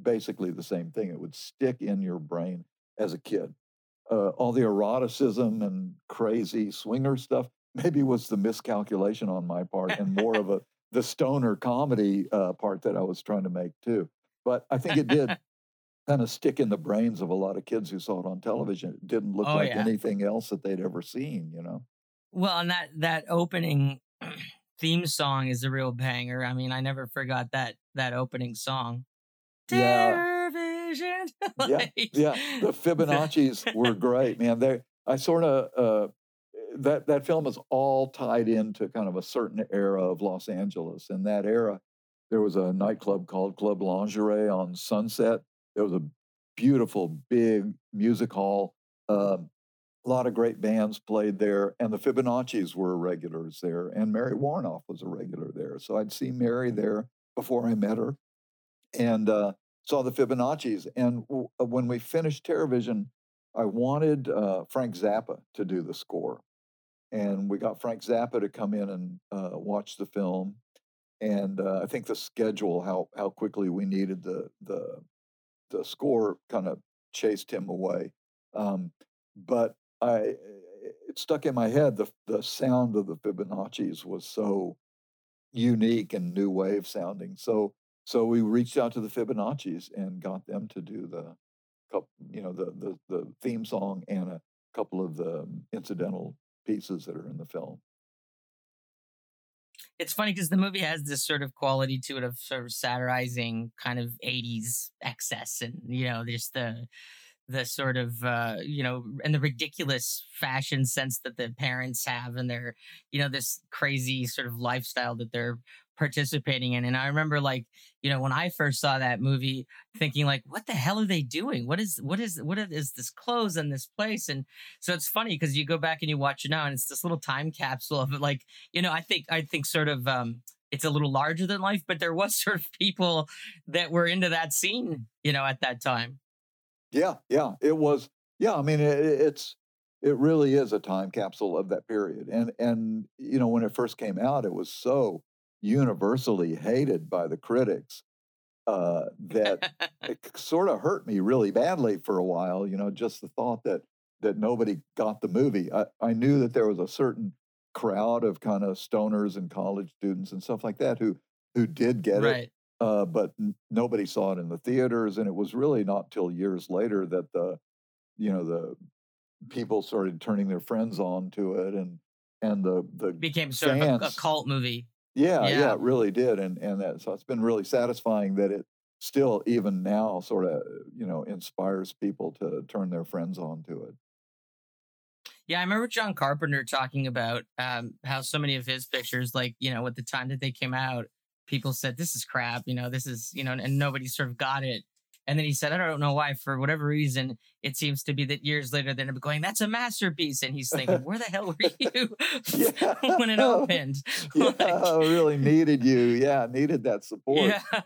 basically the same thing. It would stick in your brain as a kid. Uh, all the eroticism and crazy swinger stuff maybe it was the miscalculation on my part and more of [LAUGHS] a the stoner comedy uh, part that I was trying to make too. But I think it did [LAUGHS] kind of stick in the brains of a lot of kids who saw it on television. It didn't look Oh, like yeah. anything else that they'd ever seen, you know. Well, and that that opening [CLEARS THROAT] theme song is a real banger. I mean, I never forgot that that opening song. Yeah. Terrorvision. [LAUGHS] Yeah, yeah. The Fibonacci's were great, man. They I sort of uh, that that film is all tied into kind of a certain era of Los Angeles. In that era, there was a nightclub called Club Lingerie on Sunset. There was a beautiful big music hall. Um, a lot of great bands played there, and the Fibonacci's were regulars there, and Mary Woronov was a regular there. So I'd see Mary there before I met her, and uh, saw the Fibonacci's. And w- uh, when we finished Terrorvision, I wanted uh, Frank Zappa to do the score, and we got Frank Zappa to come in and uh, watch the film. And uh, I think the schedule, how how quickly we needed the the the score, kind of chased him away. Um, but I, it stuck in my head. The the sound of the Fibonacci's was so unique and new wave sounding. So so we reached out to the Fibonacci's and got them to do the, you know, the the the theme song and a couple of the incidental pieces that are in the film. It's funny because the movie has this sort of quality to it of sort of satirizing kind of 80s excess and, you know, just the the sort of uh you know and the ridiculous fashion sense that the parents have and their you know this crazy sort of lifestyle that they're participating in and i remember like you know when i first saw that movie thinking like what the hell are they doing what is what is what is this clothes in this place and so it's funny because you go back and you watch it now and it's this little time capsule of like you know i think i think sort of um it's a little larger than life but there was [LAUGHS] sort of people that were into that scene you know at that time yeah, yeah, it was. Yeah, I mean, it, it's it really is a time capsule of that period. And and you know, when it first came out, it was so universally hated by the critics uh, that [LAUGHS] it sort of hurt me really badly for a while. You know, just the thought that that nobody got the movie. I, I knew that there was a certain crowd of kind of stoners and college students and stuff like that who who did get right. it uh, but n- nobody saw it in the theaters, and it was really not till years later that the, you know, the people started turning their friends on to it, and and the the became sort fans, of a, a, cult movie. Yeah, yeah, yeah, it really did, and and that, so it's been really satisfying that it still even now sort of you know inspires people to turn their friends on to it. Yeah, I remember John Carpenter talking about um, how so many of his pictures, like you know, at the time that they came out, people said this is crap you know this is you know and nobody sort of got it and then he said i don't know why for whatever reason it seems to be that years later they're going that's a masterpiece and he's thinking [LAUGHS] where the hell were you [LAUGHS] when it [LAUGHS] opened? Yeah like, really needed you. Yeah needed that support. Yeah.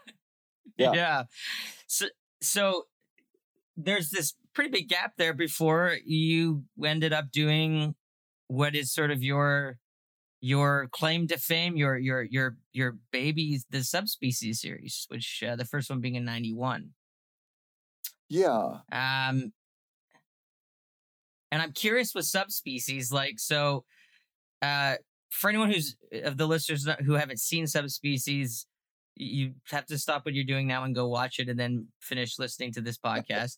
Yeah, yeah. so so there's this pretty big gap there before you ended up doing what is sort of your your claim to fame, your your your your babies, the subspecies series, which uh, the first one being in '91. Yeah. Um. And I'm curious with subspecies, like so. Uh, for anyone who's of the listeners who haven't seen subspecies, you have to stop what you're doing now and go watch it, and then finish listening to this [LAUGHS] podcast.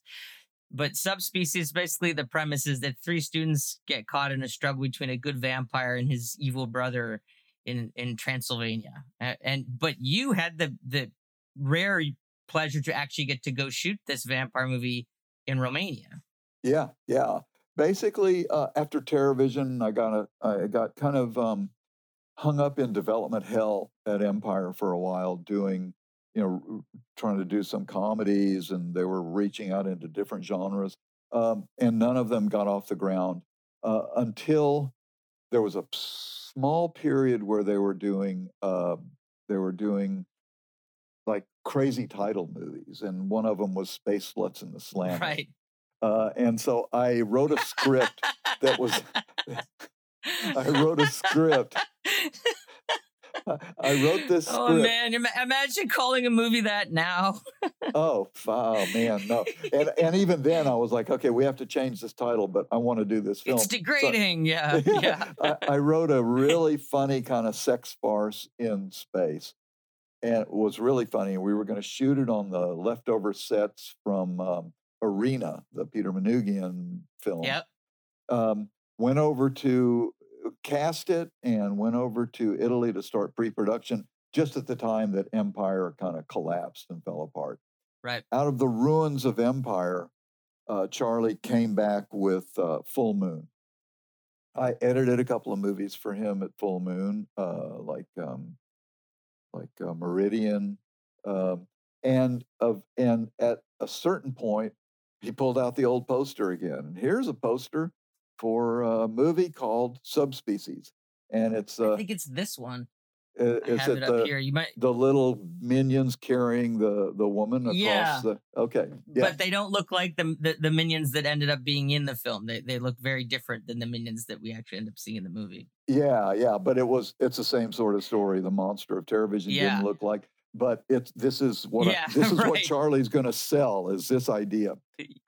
But subspecies, basically, the premise is that three students get caught in a struggle between a good vampire and his evil brother in in Transylvania. And but you had the the rare pleasure to actually get to go shoot this vampire movie in Romania. Yeah, yeah. Basically, uh, after TerrorVision, I got a I got kind of um, hung up in development hell at Empire for a while, doing you know, trying to do some comedies and they were reaching out into different genres. Um, and none of them got off the ground uh, until there was a small period where they were doing uh, they were doing like crazy title movies, and one of them was Space Sluts in the Slam. Right. Uh, and so I wrote a script that was [LAUGHS] I wrote a script I wrote this. Oh man, imagine calling a movie that now. [LAUGHS] oh, oh man, no. And and even then, I was like, okay, we have to change this title, but I want to do this film. It's degrading. So, yeah, [LAUGHS] yeah. I, I wrote a really funny kind of sex farce in space, and it was really funny. We were going to shoot it on the leftover sets from um, Arena, the Peter Manoogian film. Yep. Um, went over to cast it and went over to Italy to start pre-production just at the time that Empire kind of collapsed and fell apart. Right. Out of the ruins of Empire, uh, Charlie came back with uh, Full Moon. I edited a couple of movies for him at Full Moon, uh, like um, like uh, Meridian, um, and of and at a certain point, he pulled out the old poster again. And here's a poster for a movie called Subspecies, and it's uh, I think it's this one. Uh, I have it the, up here. You might the little minions carrying the the woman across yeah. the okay, yeah. but they don't look like the, the, the minions that ended up being in the film. They they look very different than the minions that we actually end up seeing in the movie. Yeah, yeah, but it was it's the same sort of story. The monster of TerrorVision yeah. didn't look like, but it's this is what yeah, I, [LAUGHS] this is right. what Charlie's going to sell is this idea.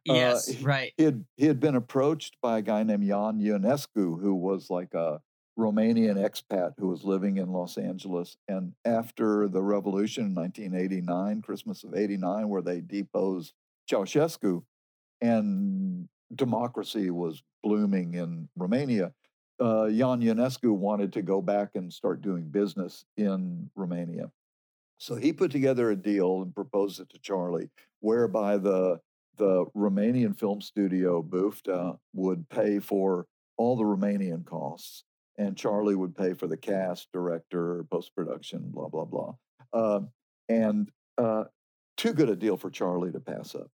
Yes, uh, right. He had, he had been approached by a guy named Ion Ionescu, who was like a Romanian expat who was living in Los Angeles. And after the revolution in 1989, Christmas of 89, where they deposed Ceausescu, and democracy was blooming in Romania, uh, Ion Ionescu wanted to go back and start doing business in Romania. So he put together a deal and proposed it to Charlie, whereby the the Romanian film studio Buftea would pay for all the Romanian costs, and Charlie would pay for the cast, director, post production, blah blah blah. Uh, and uh, too good a deal for Charlie to pass up.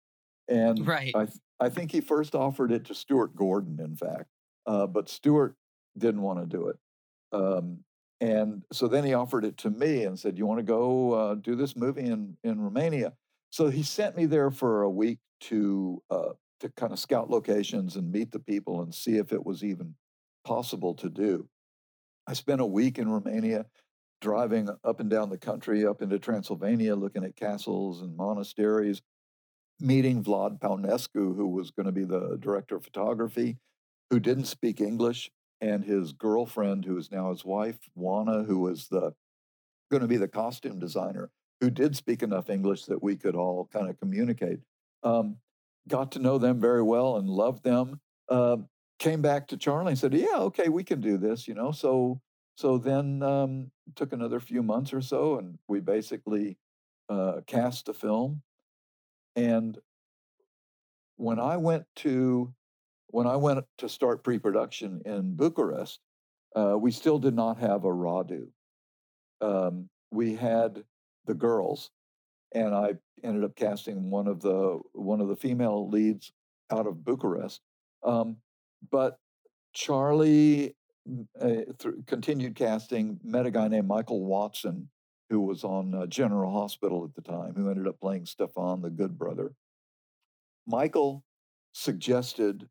And Right. I th- I think he first offered it to Stuart Gordon, in fact, uh, but Stuart didn't want to do it. Um, and so then he offered it to me and said, "You want to go uh, do this movie in in Romania?" So he sent me there for a week to uh, to kind of scout locations and meet the people and see if it was even possible to do. I spent a week in Romania, driving up and down the country, up into Transylvania, looking at castles and monasteries, meeting Vlad Paunescu, who was going to be the director of photography, who didn't speak English, and his girlfriend, who is now his wife, Oana, who was the going to be the costume designer, who did speak enough English that we could all kind of communicate. Um, got to know them very well and loved them. Uh, came back to Charlie and said, "Yeah, okay, we can do this," you know. So so then um, took another few months or so, and we basically uh, cast the film. And when I went to when I went to start pre-production in Bucharest, uh, we still did not have a Radu. Um, we had the girls, and I ended up casting one of the one of the female leads out of Bucharest. Um, but Charlie uh, continued casting, met a guy named Michael Watson, who was on uh, General Hospital at the time, who ended up playing Stefan, the good brother. Michael suggested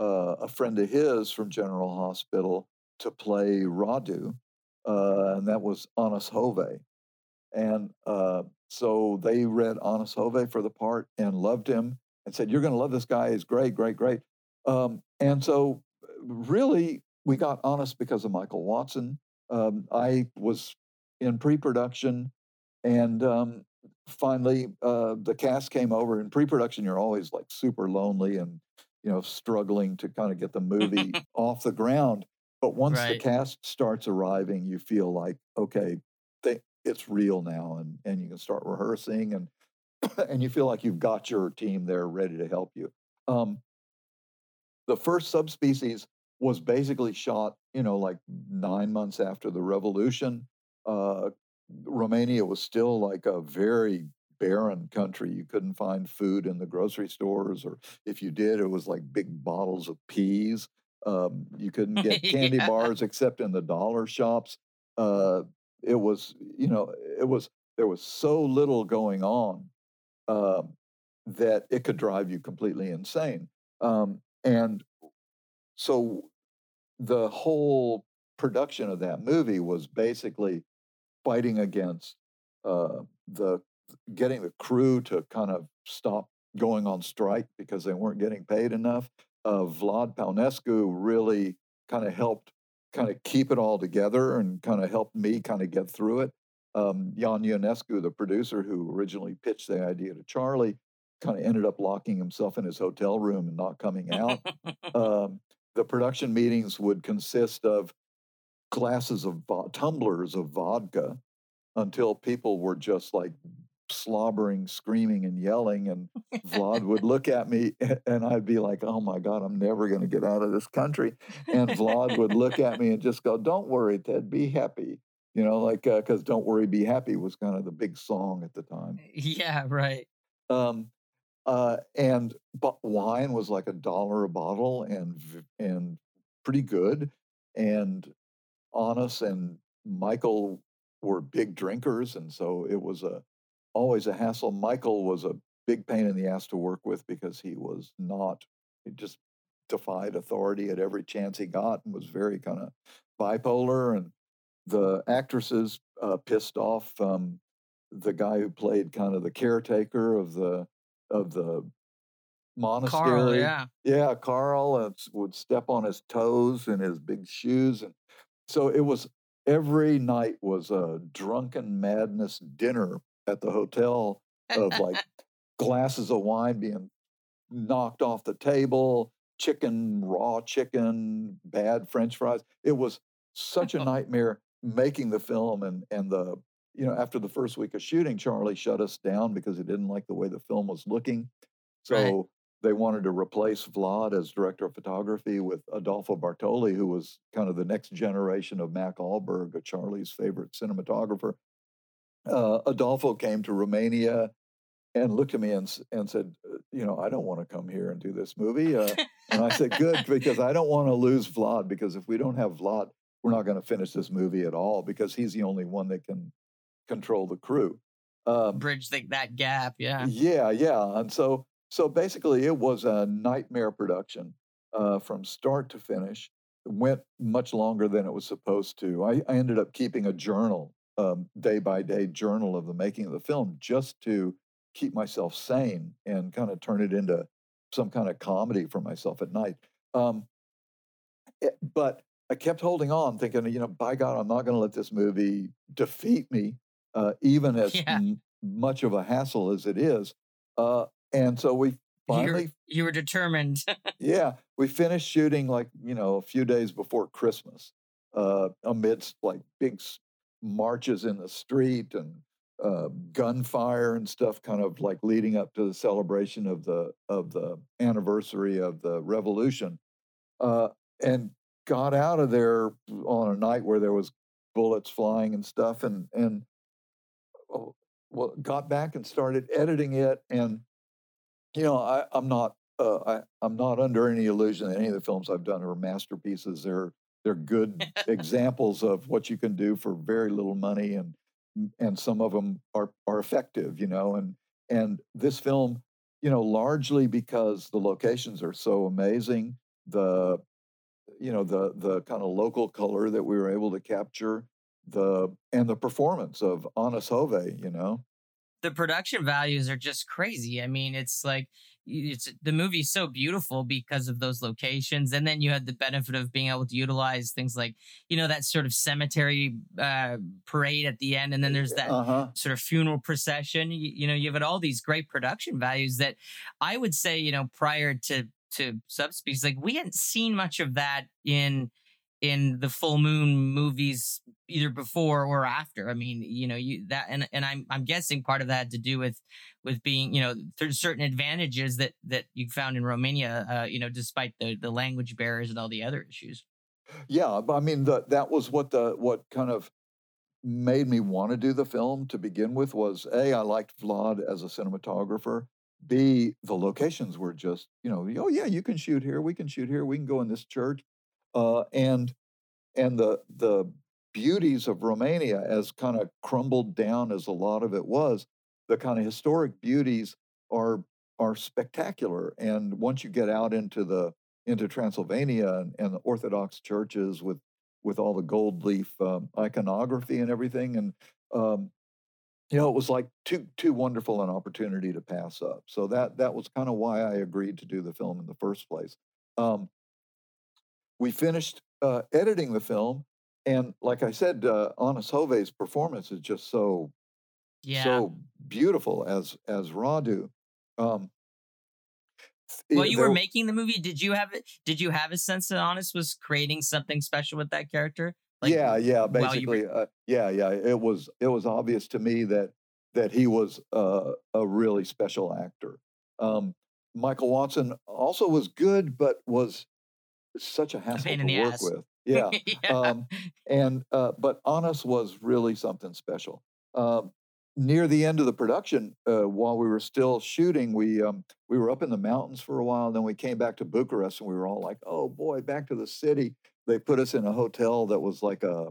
uh, a friend of his from General Hospital to play Radu, uh, and that was Anders Hove. And uh, so they read Anders Hove for the part and loved him and said, You're going to love this guy. He's great, great, great. Um, and so, really, we got Anders because of Michael Watson. Um, I was in pre production, and um, finally, uh, the cast came over. In pre production, you're always like super lonely and you know struggling to kind of get the movie [LAUGHS] off the ground. But once the cast starts arriving, you feel like okay, they, it's real now, and and you can start rehearsing, and [COUGHS] and you feel like you've got your team there ready to help you. Um, the first subspecies was basically shot, you know, like nine months after the revolution. Uh, Romania was still like a very barren country. You couldn't find food in the grocery stores, or if you did, it was like big bottles of peas. Um, you couldn't get [LAUGHS] candy Yeah. bars except in the dollar shops. Uh, it was, you know, it was there was so little going on um, that it could drive you completely insane. Um, and so the whole production of that movie was basically fighting against uh, the getting the crew to kind of stop going on strike because they weren't getting paid enough. Uh, Vlad Paunescu really kind of helped kind of keep it all together and kind of helped me kind of get through it. Um, Jan Ionescu, the producer who originally pitched the idea to Charlie, kind of ended up locking himself in his hotel room and not coming out [LAUGHS] um, the production meetings would consist of glasses of vo- tumblers of vodka until people were just like slobbering, screaming, and yelling. And Vlad would [LAUGHS] look at me, and I'd be like, "Oh my God, I'm never going to get out of this country." And Vlad would look at me and just go, "Don't worry, Ted. Be happy." You know, like because "Don't worry, be happy" was kind of the big song at the time. yeah, right. Um, uh, and but wine was like a dollar a bottle and and pretty good. And Anders and Michael were big drinkers, and so it was a always a hassle. Michael was a big pain in the ass to work with because he was not he just defied authority at every chance he got and was very kind of bipolar. And the actresses uh, pissed off um, the guy who played kind of the caretaker of the of the monastery. Carl, yeah. Yeah, Carl uh, would step on his toes in his big shoes, and so it was every night was a drunken madness dinner at the hotel of like [LAUGHS] glasses of wine being knocked off the table, chicken, raw chicken, bad French fries. It was such a [LAUGHS] nightmare making the film and and the you know after the first week of shooting, Charlie shut us down because he didn't like the way the film was looking. So Right. they wanted to replace Vlad as director of photography with Adolfo Bartoli, who was kind of the next generation of Mac Ahlberg, a Charlie's favorite cinematographer. Uh, Adolfo came to Romania and looked at me and, and said, "Uh, You know, I don't want to come here and do this movie. Uh, and I said, Good, [LAUGHS] because I don't want to lose Vlad, because if we don't have Vlad, we're not going to finish this movie at all, because he's the only one that can control the crew. Um, Bridge the, that gap. Yeah. yeah, yeah. And so so basically it was a nightmare production uh, from start to finish. It went much longer than it was supposed to. I, I ended up keeping a journal, um, day by day journal of the making of the film just to keep myself sane and kind of turn it into some kind of comedy for myself at night. Um, it- but I kept holding on, thinking, you know, by God, I'm not going to let this movie defeat me, uh, even [LAUGHS] as Yeah. m- much of a hassle as it is. Uh, and so we You're, finally, you were determined. [LAUGHS] yeah, we finished shooting like you know a few days before Christmas, uh, amidst like big s- marches in the street and uh, gunfire and stuff, kind of like leading up to the celebration of the of the anniversary of the revolution, uh, and got out of there on a night where there was bullets flying and stuff, and and well, got back and started editing it, and you know, I, I'm not uh, I, I'm not under any illusion that any of the films I've done are masterpieces. They're they're good [LAUGHS] examples of what you can do for very little money, and and some of them are are effective. You know, and and this film, you know, largely because the locations are so amazing, the you know the the kind of local color that we were able to capture, the and the performance of Anders Hove, you know. the production values are just crazy. I mean, it's like it's the movie's so beautiful because of those locations, and then you had the benefit of being able to utilize things like you know that sort of cemetery uh, parade at the end, and then there's that Uh huh. sort of funeral procession. You, you know, you've had all these great production values that I would say, you know, prior to to subspecies, like we hadn't seen much of that in in the full moon movies either before or after. I mean, you know, you that and and I'm I'm guessing part of that had to do with with being, you know, there's certain advantages that that you found in Romania, uh, you know, despite the the language barriers and all the other issues. Yeah, I mean the, that was what the what kind of made me want to do the film to begin with was a I liked Vlad as a cinematographer. B the locations were just you know oh yeah you can shoot here we can shoot here we can go in this church, uh, and and the the beauties of Romania as kind of crumbled down as a lot of it was the kind of historic beauties are are spectacular. And once you get out into the into Transylvania and, and the Orthodox churches with with all the gold leaf um, iconography and everything and um, you know it was like too too wonderful an opportunity to pass up. So that that was kind of why I agreed to do the film in the first place. Um, we finished uh, editing the film and like I said uh, Anders Hove's performance is just so Yeah. so beautiful as as Radu um, While it- you were making the movie, did you have it? Did you have a sense that Anders was creating something special with that character? yeah, yeah, you were- basically, uh, yeah, yeah. It was it was obvious to me that that he was uh, a really special actor. Um, Michael Watson also was good, but was such a hassle pain to work ass. with. [LAUGHS] Yeah, yeah. um, and uh, but Anders was really something special. Um, near the end of the production, uh, while we were still shooting, we um, we were up in the mountains for a while. Then we came back to Bucharest, and we were all like, "Oh boy, back to the city!" They put us in a hotel that was like a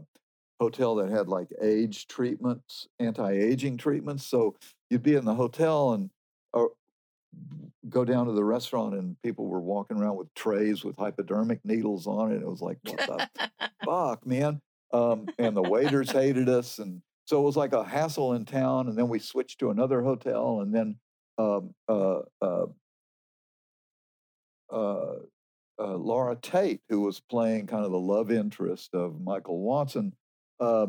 hotel that had like age treatments, anti-aging treatments. So you'd be in the hotel and or go down to the restaurant, and people were walking around with trays with hypodermic needles on it. It was like, what the [LAUGHS] fuck, man. Um, and the waiters hated us, and so it was like a hassle in town. And then we switched to another hotel, and then um, uh, uh, uh, uh, Laura Tate, who was playing kind of the love interest of Michael Watson, uh,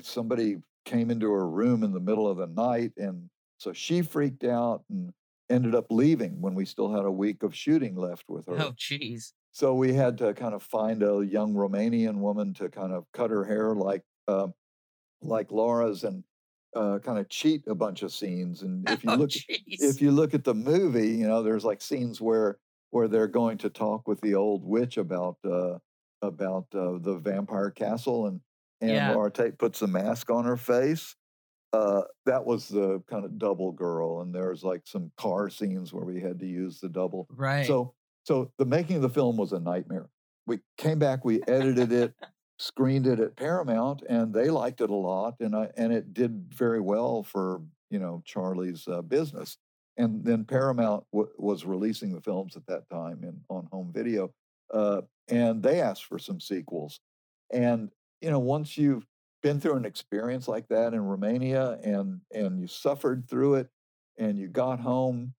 somebody came into her room in the middle of the night, and so she freaked out, and ended up leaving when we still had a week of shooting left with her. Oh, jeez. So we had to kind of find a young Romanian woman to kind of cut her hair like uh, like Laura's and uh, kind of cheat a bunch of scenes. And [LAUGHS] if you Oh, look jeez. if you look at the movie, you know, there's like scenes where where they're going to talk with the old witch about uh, about uh, the vampire castle, and and Yeah. Laura Tate puts a mask on her face. Uh, that was the kind of double girl, and there's like some car scenes where we had to use the double. right. So so the making of the film was a nightmare. We came back, we edited it, [LAUGHS] screened it at Paramount, and they liked it a lot, and I and it did very well for you know Charlie's uh, business. And then Paramount w- was releasing the films at that time in on home video, uh, and they asked for some sequels. And you know, once you've been through an experience like that in Romania, and and you suffered through it, and you got home,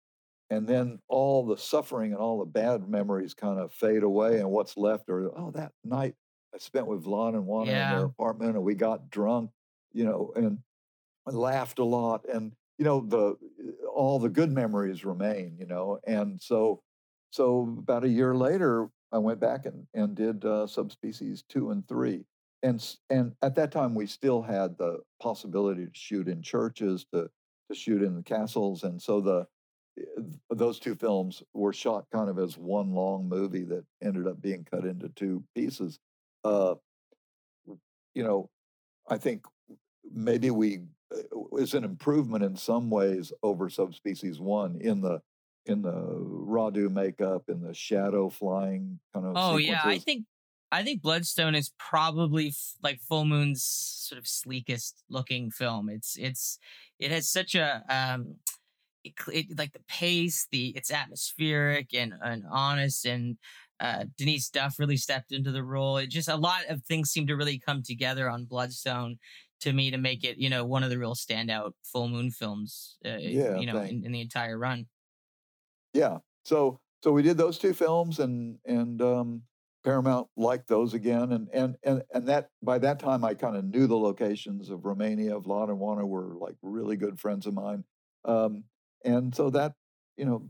and then all the suffering and all the bad memories kind of fade away, and what's left are oh that night I spent with Vlad and Oana in Yeah. their apartment, and we got drunk, you know, and laughed a lot, and you know the all the good memories remain, you know, and so so about a year later, I went back and and did uh, subspecies two and three, and and at that time we still had the possibility to shoot in churches, to to shoot in the castles, and so the eh, those two films were shot kind of as one long movie that ended up being cut into two pieces. Uh, you know, I think maybe we uh, is an improvement in some ways over subspecies one in the in the Radu makeup in the shadow flying kind of Oh yeah, I think I think Bloodstone is probably f- like Full Moon's sort of sleekest looking film. It's it's it has such a um it, it, like the pace, the it's atmospheric and and Anders and uh Denise Duff really stepped into the role. It just a lot of things seem to really come together on Bloodstone to me to make it, you know, one of the real standout Full Moon films uh, Yeah, you know, in, in the entire run. yeah so so we did those two films and and um paramount liked those again and and and, and that by that time i kind of knew the locations of romania vlad and Oana were like really good friends of mine. Um and so that you know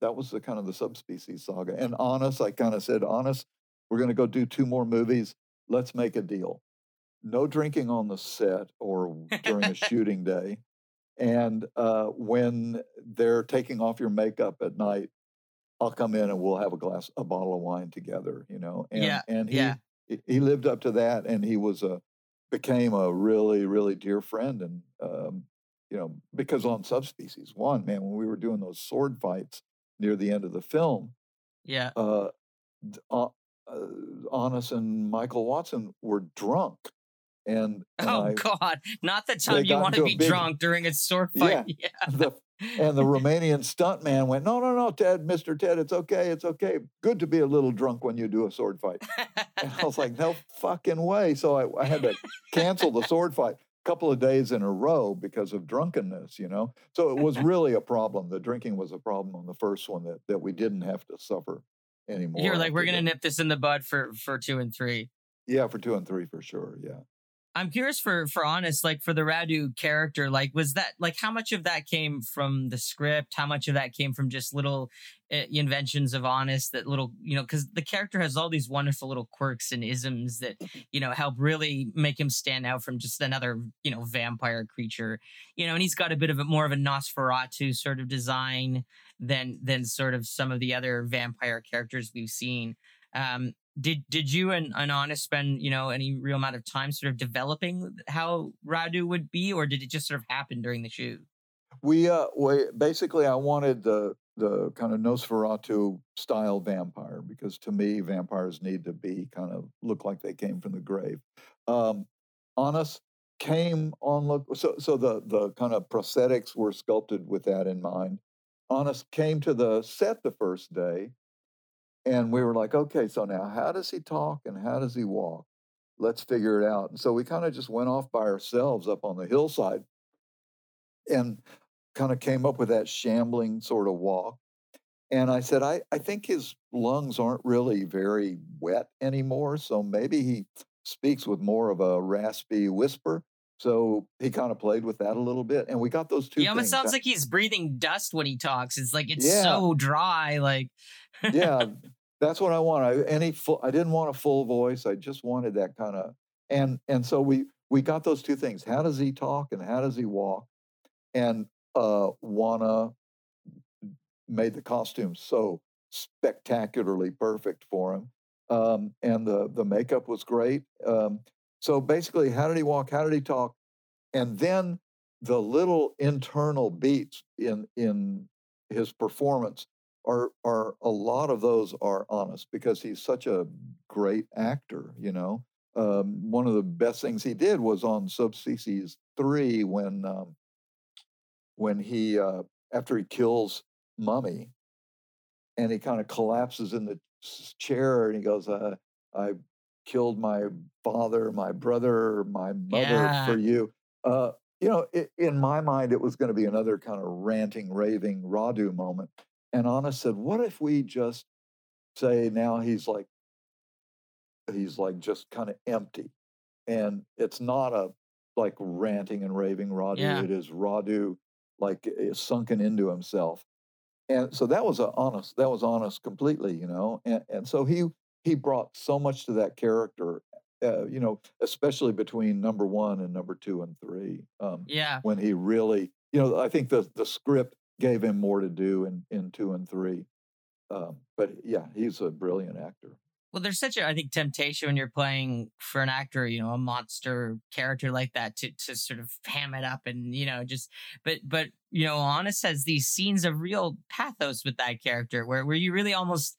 that was the kind of the subspecies saga. And Anders i kind of said Anders we're going to go do two more movies. Let's make a deal. No drinking on the set or during a [LAUGHS] shooting day. And uh, when they're taking off your makeup at night i'll come in and we'll have a glass a bottle of wine together you know and Yeah, and he yeah. he- lived up to that and he was a became a really really dear friend and um, you know because on subspecies one man when we were doing those sword fights near the end of the film Yeah. uh, uh, Anders and Michael Watson were drunk, and, and Oh I, God! Not the time you want to be big- drunk during a sword fight. Yeah. [LAUGHS] the and the Romanian stuntman went, "No, no, no, Ted, Mister Ted, it's okay, it's okay. Good to be a little drunk when you do a sword fight." And I was like, "No fucking way!" So I, I had to cancel the sword fight a couple of days in a row because of drunkenness, you know. So it was [LAUGHS] really a problem. The drinking was a problem on the first one that that we didn't have to suffer anymore. You're like, we're gonna nip this in the bud for for two and three. Yeah, for two and three for sure. Yeah. I'm curious for for Anders, like for the Radu character, like was that like how much of that came from the script? How much of that came from just little uh, inventions of Anders that little you know because the character has all these wonderful little quirks and isms that you know help really make him stand out from just another you know vampire creature you know and he's got a bit of a more of a nosferatu sort of design than than sort of some of the other vampire characters we've seen um did did you and, and spend you know any real amount of time sort of developing how radu would be or did it just sort of happen during the shoot We uh we basically I wanted the the kind of Nosferatu style vampire because to me vampires need to be kind of look like they came from the grave. Um Anders came on look so so the the kind of prosthetics were sculpted with that in mind. Anders came to the set the first day and we were like, okay, so now how does he talk and how does he walk? Let's figure it out. And so we kind of just went off by ourselves up on the hillside and kind of came up with that shambling sort of walk. And I said, I, I think his lungs aren't really very wet anymore. So maybe he speaks with more of a raspy whisper. So he kind of played with that a little bit, and we got those two. He almost things. sounds like he's breathing dust when he talks. It's like it's Yeah. so dry. Like yeah, that's what I want. I any full. I didn't want a full voice. I just wanted that kind of and and so we we got those two things. How does he talk and how does he walk? And uh, Oana made the costume so spectacularly perfect for him, um, and the the makeup was great. Um, so basically, how did he walk? How did he talk? And then the little internal beats in in his performance are are a lot of those are Anders because he's such a great actor. You know, um, one of the best things he did was on Subspecies Three when um, when he uh, after he kills Mummy and he kind of collapses in the chair and he goes, uh, "I killed my father, my brother, my mother Yeah. for you." Uh, you know, i in my mind, it was going to be another kind of ranting, raving Radu moment. And Anders said, "What if we just say now he's like, he's like just kind of empty, and it's not a like ranting and raving Radu. Yeah. It is Radu like sunken into himself." And so that was a Anders. That was Anders completely, you know. And and so he he brought so much to that character, uh, you know, especially between number one and number two and three. Um, yeah. when he really, you know, I think the the script gave him more to do in in two and three. Um, but yeah, he's a brilliant actor. Well, there's such a I think temptation when you're playing for an actor, you know, a monster character like that to to sort of ham it up and you know just but but you know, Anders has these scenes of real pathos with that character where where you really almost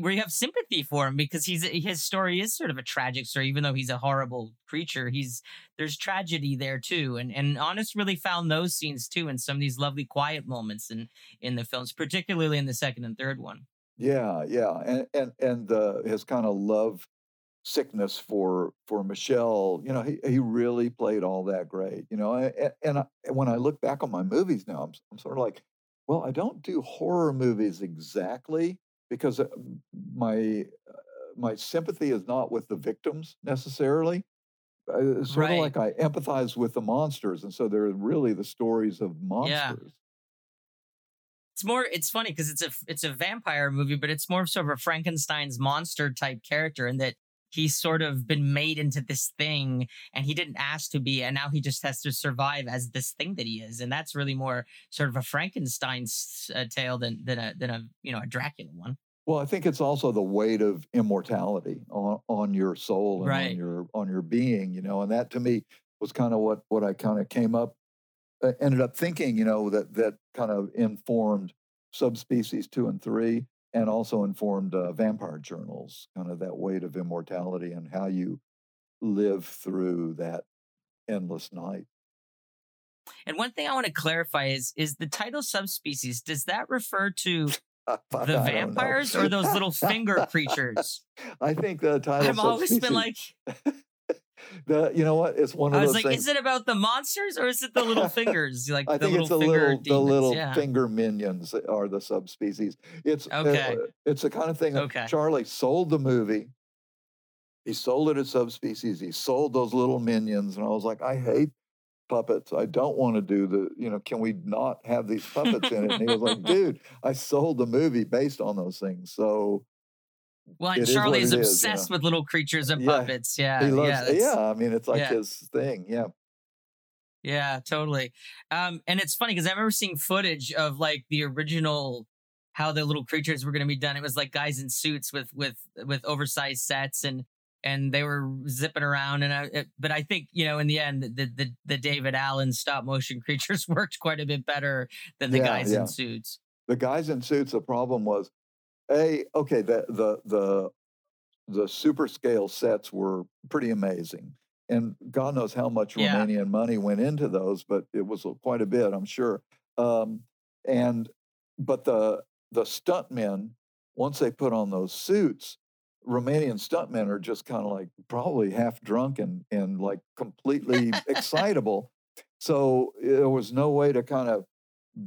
where you have sympathy for him because he's his story is sort of a tragic story even though he's a horrible creature he's there's tragedy there too and and Anders really found those scenes too in some of these lovely quiet moments in in the films particularly in the second and third one Yeah, yeah, and and and uh, his kind of love sickness for for Michelle. You know, he he really played all that great. You know, and, and I, when I look back on my movies now, I'm I'm sort of like, well, I don't do horror movies exactly because uh, my uh, my sympathy is not with the victims necessarily. Uh, It's sort Right. of like I empathize with the monsters, and so they're really the stories of monsters. Yeah. it's more it's funny because it's a it's a vampire movie but it's more sort of a frankenstein's monster type character in that he's sort of been made into this thing and he didn't ask to be and now he just has to survive as this thing that he is and that's really more sort of a frankenstein's uh, tale than than a than a you know a dracula one Well, I think it's also the weight of immortality on, on your soul and Right. on your on your being, you know, and that to me was kind of what what I kind of came up uh, ended up thinking, you know, that that kind of informed subspecies two and three, and also informed uh, vampire journals, kind of that weight of immortality and how you live through that endless night. and one thing i want to clarify is is the title subspecies does that refer to the [LAUGHS] vampires or those little finger creatures [LAUGHS] I think the title. i've always been like [LAUGHS] the you know what? It's one of I was those like, things. is it about the monsters or is it the little [LAUGHS] fingers? Like I the think little it's the finger little the little yeah. finger minions are the subspecies. It's uh, Okay. it's the kind of thing that Okay. Charlie sold the movie. He sold it as subspecies. He sold those little minions, and I was like, I hate puppets. I don't want to do the. You know, can we not have these puppets in it? And he was like, [LAUGHS] Dude, I sold the movie based on those things. So Well, and is what Charlie is it is, you obsessed know. with little creatures and Yeah. puppets. Yeah, he loves. yeah, Yeah, I mean, it's like yeah. his thing. Yeah. yeah, totally. Um, and it's funny because I remember seeing footage of like the original how the little creatures were going to be done. It was like guys in suits with with with oversized sets and and they were zipping around and I, it, but I think you know in the end the the, the David Allen stop motion [LAUGHS] creatures worked quite a bit better than the Yeah, guys yeah. in suits. the guys in suits the problem was a okay the the the the super scale sets were pretty amazing and god knows how much Yeah. romanian money went into those but it was quite a bit i'm sure um and but the the stuntmen once they put on those suits romanian stuntmen are just kind of like probably half drunk and and like completely [LAUGHS] excitable so there was no way to kind of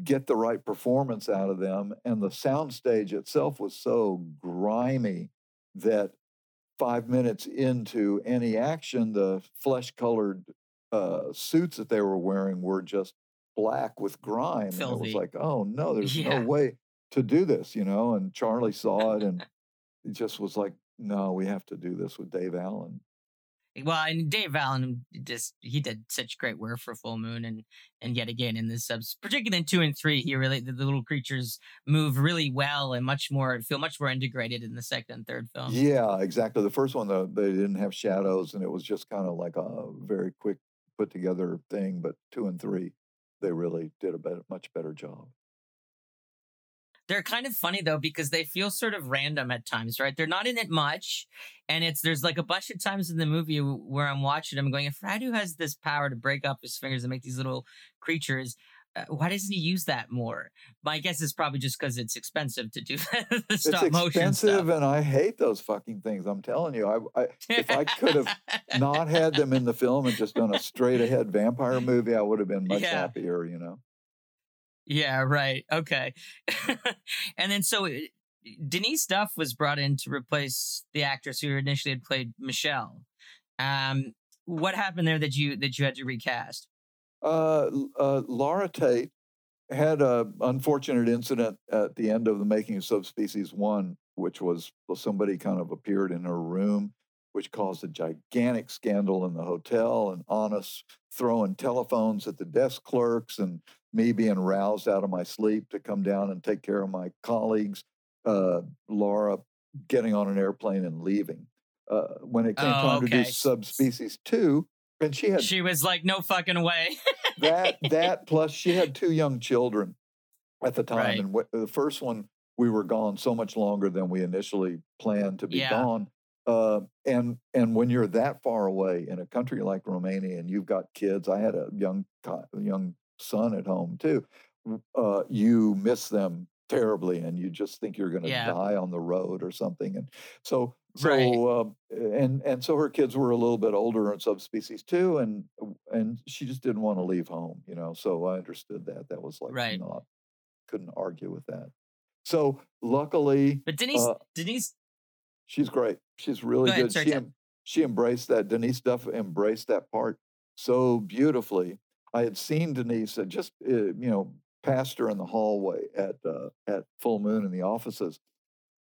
get the right performance out of them. And the soundstage itself was so grimy that five minutes into any action, the flesh colored uh, suits that they were wearing were just black with grime. And it was like, oh no, there's Yeah. no way to do this, you know. And Charlie saw it and [LAUGHS] he just was like, no, we have to do this with Dave Allen. Well, and Dave Allen just he did such great work for Full Moon, and and yet again in this subs, particularly in two and three, he really the, the little creatures move really well and much more feel much more integrated in the second and third film. Yeah, exactly. The first one, they didn't have shadows, and it was just kind of like a very quick put together thing. But two and three, they really did a better, much better job. They're kind of funny though because they feel sort of random at times, right? They're not in it much, and it's there's like a bunch of times in the movie where I'm watching them going, if Radu has this power to break up his fingers and make these little creatures. Uh, why doesn't he use that more? My guess is probably just because it's expensive to do [LAUGHS] the It's stop motion expensive, stuff. and I hate those fucking things. I'm telling you, I, I if I could have not had them in the film and just done a straight ahead vampire movie, I would have been much [LAUGHS] Yeah. happier. You know. Yeah, right. Okay. [LAUGHS] and then so uh, Denise Duff was brought in to replace the actress who initially had played Michelle. Um, what happened there that you that you had to recast? Uh, uh, Laura Tate had a unfortunate incident at the end of the making of Subspecies One, which was somebody kind of appeared in her room, which caused a gigantic scandal in the hotel, and Anders throwing telephones at the desk clerks, and me being roused out of my sleep to come down and take care of my colleagues. Uh, Laura getting on an airplane and leaving. Uh, when it came Oh, time to do Subspecies Two, and she had She was like, "No fucking way." that [LAUGHS] that plus she had two young children at the time Right. and wh- the first one we were gone so much longer than we initially planned to be Yeah. gone uh, and and when you're that far away in a country like Romania and you've got kids I had a young young son at home too uh, you miss them terribly and you just think you're going to Yeah. die on the road or something and so so Right. um, and and so her kids were a little bit older in subspecies too and and she just didn't want to leave home you know so i understood that that was like Right. not couldn't argue with that so luckily But Denise, Uh, Denise, she's great. She's really ahead, good. sorry, she, em- she embraced that denise duff embraced that part so beautifully. I had seen denise uh, just uh, you know passed her in the hallway at uh, at full moon in the offices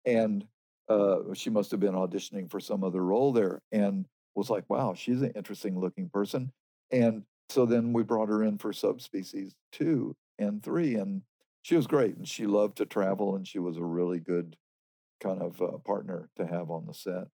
and uh, she must have been auditioning for some other role there and was like wow she's an interesting looking person. And so then we brought her in for subspecies two and three and she was great and she loved to travel and she was a really good kind of uh, partner to have on the set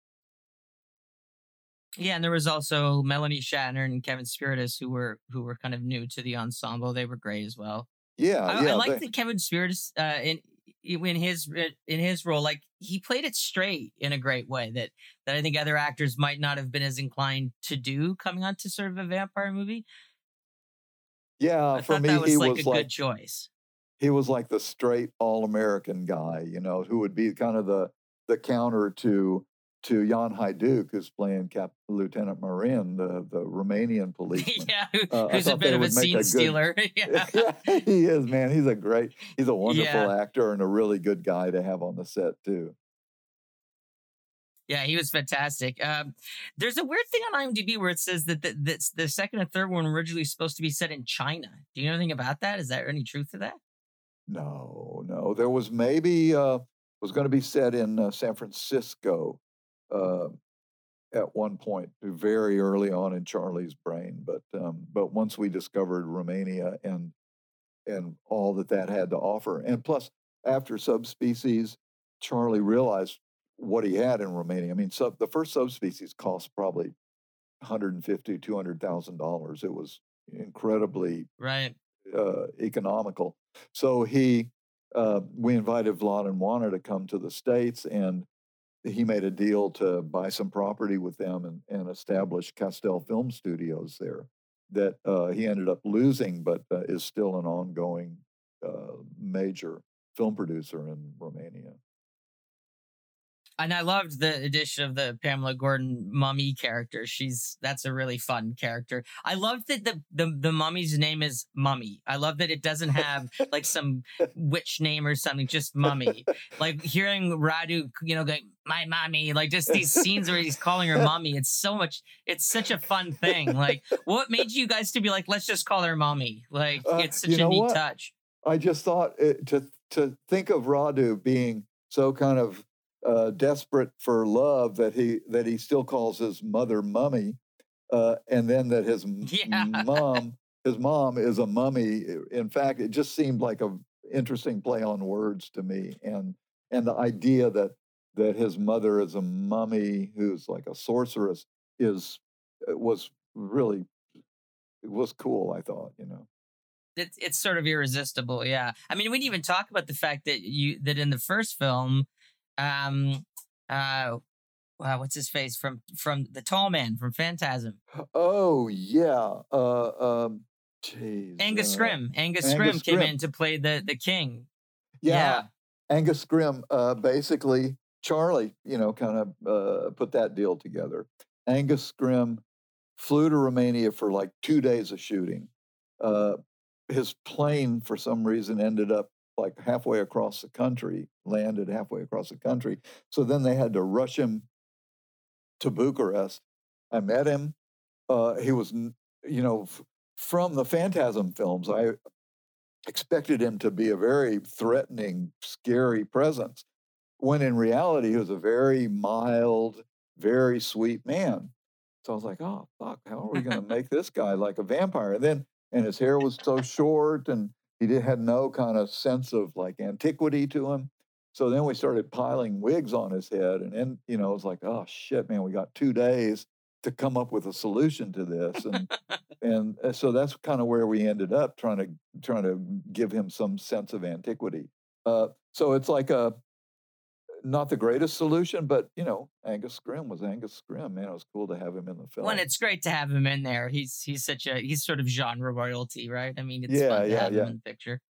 yeah, and there was also Melanie Shatner and Kevin Spirtas who were who were kind of new to the ensemble. They were great as well. yeah I, Uh, yeah I like they- that Kevin Spirtas uh, in in his in his role, like he played it straight in a great way that that I think other actors might not have been as inclined to do coming onto sort of a vampire movie. yeah I Uh, for me that was he like was a like good choice. He was like the straight all-American guy, you know, who would be kind of the the counter to to Ion Haiduc, who's playing Cap Lieutenant Marin, the the Romanian [LAUGHS] policeman. yeah, Uh, who's a bit of a a scene good- stealer. [LAUGHS] yeah. [LAUGHS] yeah, he is, man. He's a great, he's a wonderful Yeah. actor and a really good guy to have on the set too. Yeah, he was fantastic. Um, there's a weird thing on IMDb where it says that the, the, the second and third one were originally supposed to be set in China. Do you know anything about that? Is there any truth to that? No, no, there was maybe uh, was going to be set in uh, San Francisco uh, at one point, very early on in Charlie's brain. But um, but once we discovered Romania and and all that that had to offer, and plus after subspecies, Charlie realized what he had in Romania. I mean, sub the first subspecies cost probably 150 200,000 dollars. It was incredibly Right. Uh, economical. So he, uh, we invited Vlad and Oana to come to the states, and he made a deal to buy some property with them and, and establish Castel Film Studios there. That uh, he ended up losing, but uh, is still an ongoing uh, major film producer in Romania. And I loved the addition of the Pamela Gordon mummy character. She's that's a really fun character. I love that the the the mummy's name is Mummy. I love that it doesn't have like some witch name or something, just Mummy. Like hearing Radu, you know, going my mommy, like just these scenes where he's calling her mommy. It's so much. It's such a fun thing. Like, what made you guys to be like, let's just call her mommy? Like, Uh, it's such a neat what? touch. I just thought it, to to think of Radu being so kind of uh, desperate for love that he that he still calls his mother mummy, uh, and then that his [LAUGHS] Yeah. mom his mom is a mummy. In fact, it just seemed like a interesting play on words to me, and and the idea that that his mother is a mummy who's like a sorceress is uh, was really it was cool. I thought, you know. it's it's sort of irresistible. Yeah, I mean, we didn't even talk about the fact that you that in the first film, um, uh, wow, what's his face from from the tall man from Phantasm, Oh yeah. Uh um jeez. Angus uh, Scrimm. Angus, Angus Scrimm came Scrimm. in to play the the king. Yeah. Angus Scrimm uh basically Charlie, you know, kind of uh put that deal together. Angus Scrimm flew to Romania for like 2 days of shooting. Uh his plane for some reason ended up like halfway across the country, landed halfway across the country. So then they had to rush him to Bucharest. I met him. Uh, he was, you know, f- from the Phantasm films, I expected him to be a very threatening, scary presence, when in reality, he was a very mild, very sweet man. So I was like, oh, fuck, how are we going [LAUGHS] to make this guy like a vampire? And then, and his hair was so short and he did, had no kind of sense of like antiquity to him. So then we started piling wigs on his head. And then, you know, it was like, oh shit, man, we got two days to come up with a solution to this. And and uh, so that's kind of where we ended up trying to trying to give him some sense of antiquity. Uh, so it's like a not the greatest solution, but you know, Angus Scrimm was Angus Scrimm. Man, it was cool to have him in the film. Well, and it's great to have him in there. He's he's such a he's sort of genre royalty, right? I mean, it's Yeah, fun to yeah, have yeah. him in the picture.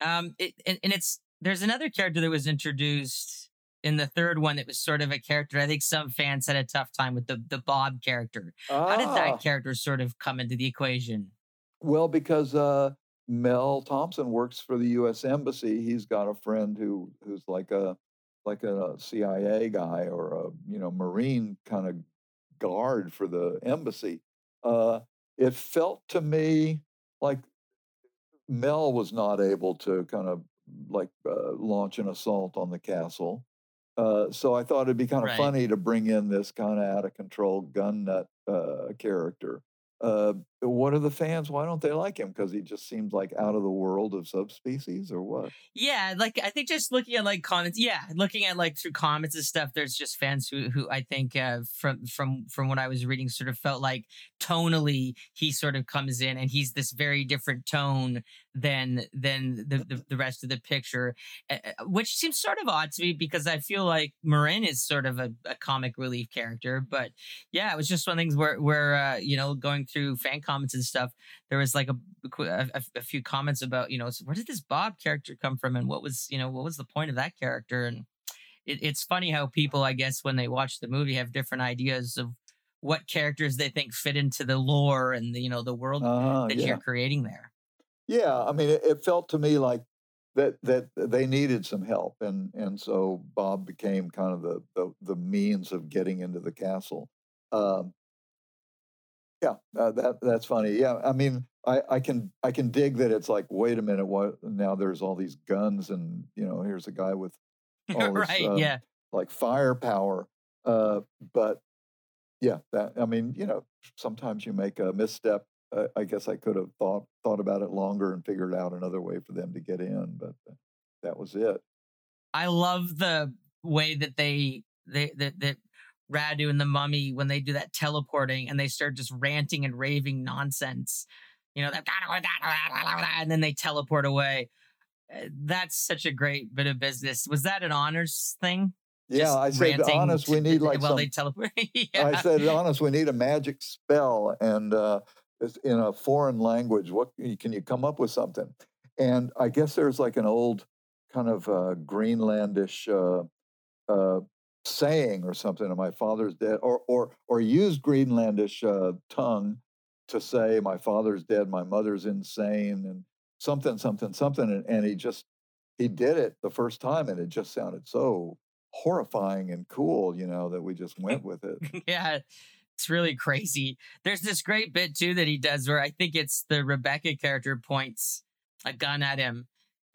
Um, it, and, and it's there's another character that was introduced in the third one that was sort of a character. I think some fans had a tough time with the the Bob character. How did Ah, that character sort of come into the equation? Well, because uh, Mel Thompson works for the U.S. Embassy. He's got a friend who who's like a like a CIA guy or a you know Marine kind of guard for the embassy. Uh, it felt to me like Mel was not able to kind of like uh, launch an assault on the castle. Uh, so I thought it'd be kind of Right. funny to bring in this kind of out of control gun nut uh, character. What are the fans? Why don't they like him? Because he just seems like out of the world of subspecies, or what? Yeah, like I think just looking at like comments, yeah, looking at like through comments and stuff, there's just fans who who I think uh, from from from what I was reading sort of felt like tonally he sort of comes in and he's this very different tone than than the the, the rest of the picture, uh, uh, which seems sort of odd to me because I feel like Marin is sort of a, a comic relief character, but yeah, it was just one of things where where uh, you know going through fan comments and stuff, there was like a, a, a- a few comments about you know where did this Bob character come from and what was you know what was the point of that character and it, it's funny how people I guess when they watch the movie have different ideas of what characters they think fit into the lore and the you know the world Uh, that yeah, you're creating there. yeah. I mean, it, it felt to me like that that they needed some help, and and so Bob became kind of the the, the means of getting into the castle. Um, yeah, uh, that that's funny. Yeah, I mean, I, I can I can dig that it's like, wait a minute, what? Now there's all these guns, and you know, here's a guy with [LAUGHS] all this, right? um, yeah. like firepower. Uh, but yeah, that I mean, you know, sometimes you make a misstep. Uh, I guess I could have thought thought about it longer and figured out another way for them to get in, but uh, that was it. I love the way that they they that that Radu and the mummy when they do that teleporting and they start just ranting and raving nonsense. You know, and then they teleport away. Uh, That's such a great bit of business. Was that an Anders thing? Yeah, Just I said, Anders, we need [LAUGHS] like some. they teleport. [LAUGHS] I said, Anders, we need a magic spell, and uh, in a foreign language. What can you come up with something? And I guess there's like an old kind of uh, Greenlandish uh, uh, saying or something, and my father's dead, or or or used Greenlandish uh, tongue to say my father's dead, my mother's insane, and something, something, something, and, and he just he did it the first time, and it just sounded so horrifying and cool, you know, that we just went with it. [LAUGHS] yeah, it's really crazy. There's this great bit too that he does where I think it's the Rebecca character points a gun at him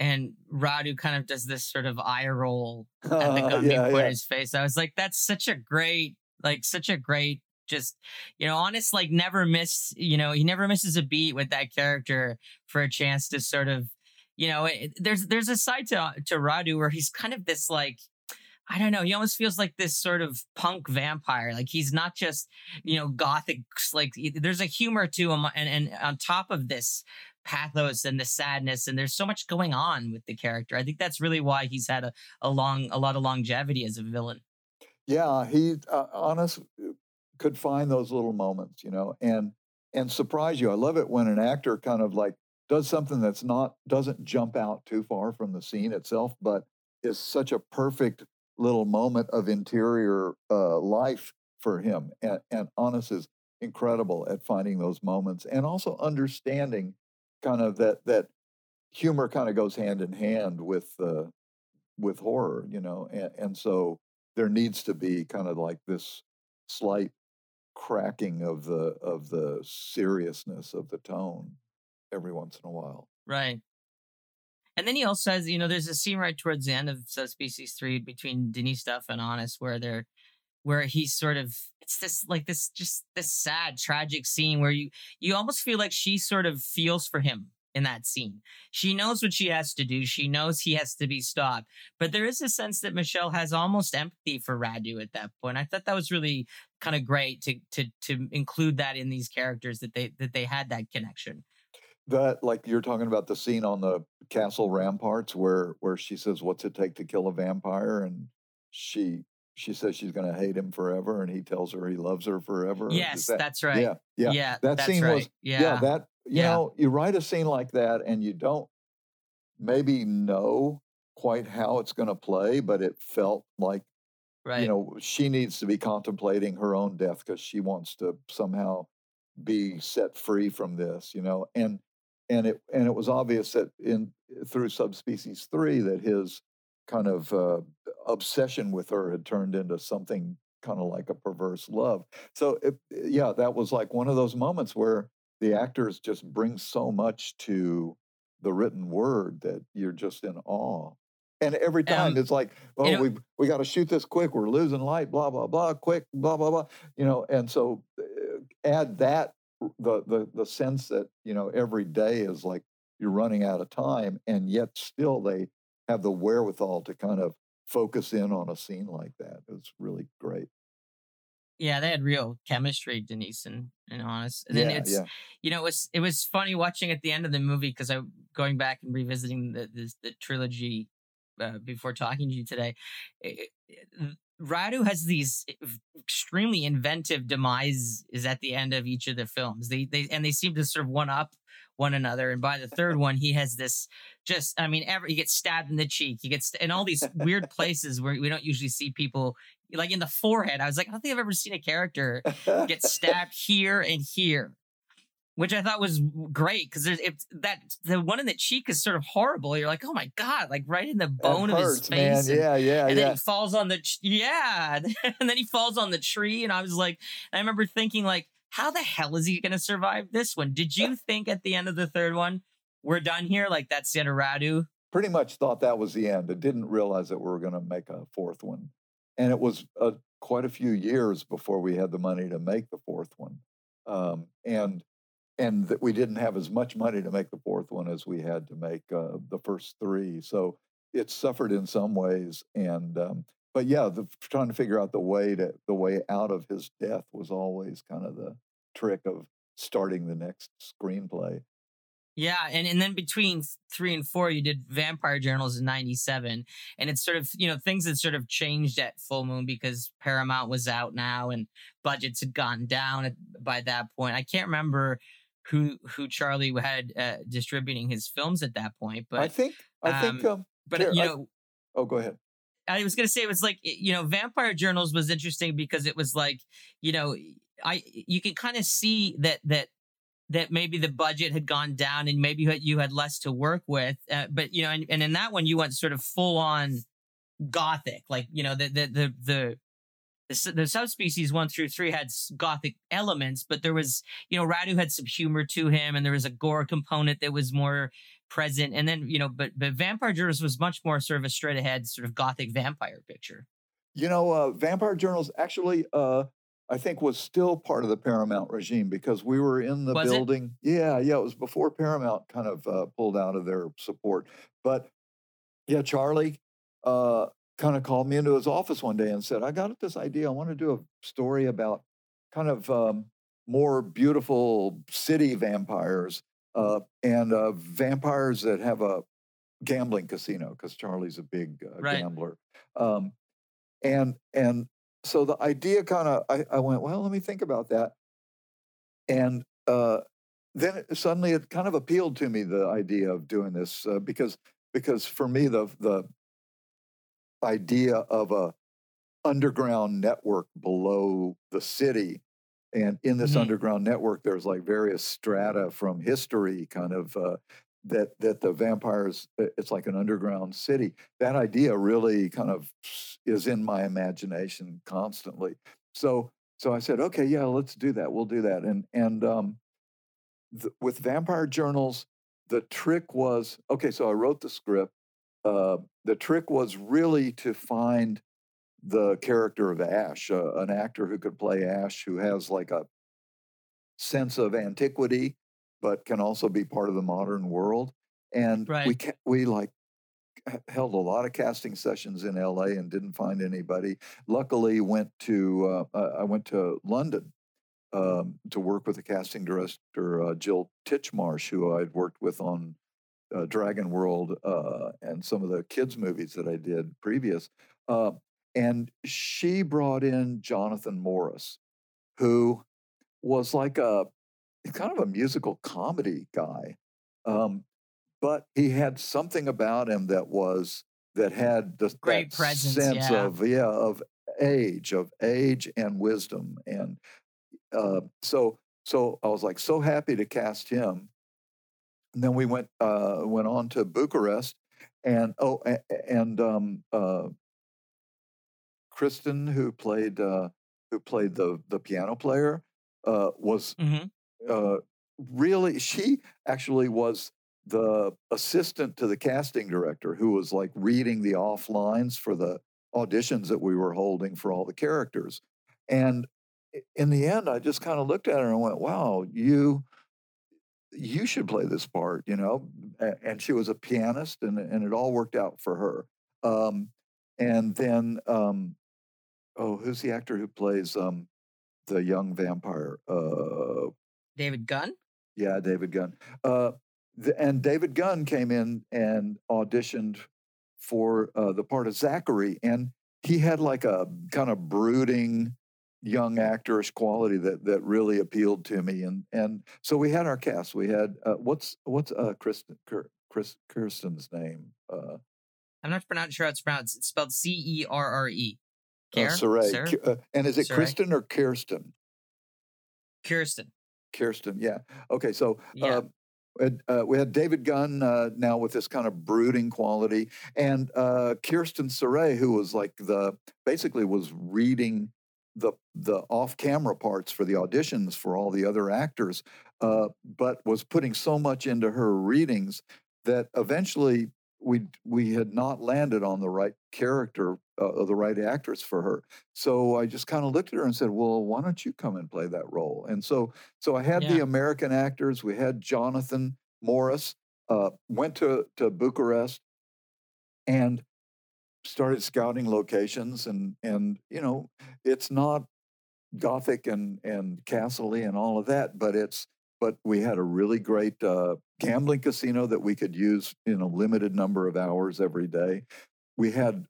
and Radu kind of does this sort of eye roll at the gun [LAUGHS] being yeah, put yeah. in his face. I was like, that's such a great, like such a great just you know Anders like never miss you know he never misses a beat with that character for a chance to sort of you know it, there's there's a side to to Radu where he's kind of this like I don't know. He almost feels like this sort of punk vampire. Like he's not just, you know, gothic. Like there's a humor to him, um, and and on top of this pathos and the sadness, and there's so much going on with the character. I think that's really why he's had a, a long, a lot of longevity as a villain. Yeah, he uh, Anders could find those little moments, you know, and and surprise you. I love it when an actor kind of like does something that's not doesn't jump out too far from the scene itself, but is such a perfect little moment of interior uh, life for him. And, and Anders is incredible at finding those moments and also understanding kind of that that humor kind of goes hand in hand with uh, with horror, you know, and, and so there needs to be kind of like this slight cracking of the of the seriousness of the tone every once in a while. Right. And then he also says, you know, there's a scene right towards the end of Subspecies Three between Denise Duff and Anders, where they're, where he's sort of, it's this like this, just this sad, tragic scene where you, you almost feel like she sort of feels for him in that scene. She knows what she has to do. She knows he has to be stopped. But there is a sense that Michelle has almost empathy for Radu at that point. I thought that was really kind of great to to to include that in these characters that they that they had that connection. That like you're talking about the scene on the castle ramparts where where she says, "What's it take to kill a vampire?" and she she says she's going to hate him forever, and he tells her he loves her forever. Yes, that- that's right. Yeah, yeah. yeah that that's scene right. was yeah. yeah, that you Yeah. know you write a scene like that and you don't maybe know quite how it's going to play but it felt like right. you know she needs to be contemplating her own death because she wants to somehow be set free from this you know and and it and it was obvious that in through subspecies 3 that his kind of uh, obsession with her had turned into something kind of like a perverse love. So it, yeah that was like one of those moments where the actors just bring so much to the written word that you're just in awe. And every time Um, it's like oh you know- we we got to shoot this quick we're losing light blah blah blah quick blah blah blah you know and so uh, add that the the the sense that you know every day is like you're running out of time and yet still they have the wherewithal to kind of focus in on a scene like that it's really great yeah, they had real chemistry, Denise and, and Anders. And then yeah it's yeah you know it was it was funny watching at the end of the movie because I going back and revisiting the the, the trilogy uh, before talking to you today. Eh, eh, it- it- Radu has these eh, extremely inventive demise is at the end of each of the films. They they and they seem to sort of one up one another. And by the third one, he has this just I mean, every he gets stabbed in the cheek. He gets in all these weird [LAUGHS] places where we don't usually see people like in the forehead. I was like, I don't think I've ever seen a character get stabbed here and here, which I thought was great because there's it's that the one in the cheek is sort of horrible. You're like, oh my god, like right in the bone of his face. man. and- Yeah, yeah, and yeah. then he falls on the yeah, [LAUGHS] and then he falls on the tree, and I was like, I remember thinking like, how the hell is he going to survive this one? Did you [LAUGHS] think at the end of the third one, we're done here? Like that's the end of Radu? Pretty much thought that was the end. I didn't realize that we were going to make a fourth one, and it was uh, quite a few years before we had the money to make the fourth one, um, and and that we didn't have as much money to make the fourth one as we had to make uh, the first three. So it suffered in some ways, and um, but yeah, the, trying to figure out the way to the way out of his death was always kind of the trick of starting the next screenplay. Yeah, and, and then between three and four, you did Vampire Journals in '97, and it's sort of you know things had sort of changed at Full Moon because Paramount was out now and budgets had gone down at, by that point. I can't remember who who Charlie had uh, distributing his films at that point, but I think I think um, um, but you I- know oh go ahead. I was gonna say it was like you know, Vampire Journals was interesting because it was like you know, I you can kind of see that that that maybe the budget had gone down and maybe you had less to work with. Uh, but you know, and, and in that one, you went sort of full on gothic, like you know, the the the the the, the subspecies one through three had gothic elements, but there was, you know, Radu had some humor to him, and there was a gore component that was more present. And then, you know, but but Vampire Journals was much more sort of a straight ahead sort of gothic vampire picture. You know, uh, Vampire Journals actually, uh, I think, was still part of the Paramount regime because we were in the Was it? building. Yeah, yeah, it was before Paramount kind of uh, pulled out of their support. But yeah, Charlie uh, kind of called me into his office one day and said, "I got this idea. I want to do a story about kind of um, more beautiful city vampires uh, and uh, vampires that have a gambling casino because Charlie's a big uh, Right. gambler." Um, and and so the idea kind of I, I went well let me think about that and uh then it, suddenly it kind of appealed to me the idea of doing this uh, because because for me the the idea of a underground network below the city. And in this Mhm. underground network there's like various strata from history kind of uh, that that the vampires it's like an underground city. That idea really kind of is in my imagination constantly. So so i said okay yeah let's do that. We'll do that. And and um th- with vampire journals the trick was okay so i wrote the script uh the trick was really to find the character of ash uh, an actor who could play ash who has like a sense of antiquity but can also be part of the modern world and we ca- we like held a lot of casting sessions in LA and didn't find anybody. Luckily, went to uh, uh, I went to London um, to work with the casting director uh, Jill Titchmarsh, who I'd worked with on uh, Dragon World uh, and some of the kids movies that I did previous. Uh, and she brought in Jonathan Morris, who was like a kind of a musical comedy guy. Um, but he had something about him that was that had the Great presence, sense yeah. of yeah of age of age and wisdom and uh, so so I was like so happy to cast him. And then we went uh, went on to Bucharest and oh and um, uh, Kristen who played uh, who played the the piano player uh, was hmm uh, really she actually was the assistant to the casting director who was like reading the off lines for the auditions that we were holding for all the characters. And in the end i just kind of looked at her and went wow you you should play this part you know and she was a pianist and, and it all worked out for her um, and then um, oh who's the actor who plays um, the young vampire uh, David Gunn. yeah, David Gunn. Uh, the, and David Gunn came in and auditioned for uh, the part of Zachary, and he had like a kind of brooding young actorish quality that that really appealed to me. And and so we had our cast. We had uh, what's what's uh, Kristen Chris Kirsten's name? Uh, I'm not pronoun- sure how it's pronounced. It's spelled C E R R E. uh, Care? Saray. Sir? Ki- uh, and is it Saray? Kristen or Kirsten? Kirsten. Kirsten, yeah. Okay, so Yeah. uh, uh, we had David Gunn uh, now with this kind of brooding quality, and uh, Kirsten Cerre, who was like the basically was reading the the off camera parts for the auditions for all the other actors, uh, but was putting so much into her readings that eventually we we had not landed on the right character, uh, the right actress for her. So I just kind of looked at her and said, "Well, why don't you come and play that role?" And so so I had the American actors. We had Jonathan Morris. Uh, went to to Bucharest and started scouting locations. And and you know, it's not gothic and and castle and all of that, but it's but we had a really great uh, gambling casino that we could use in a limited number of hours every day. We had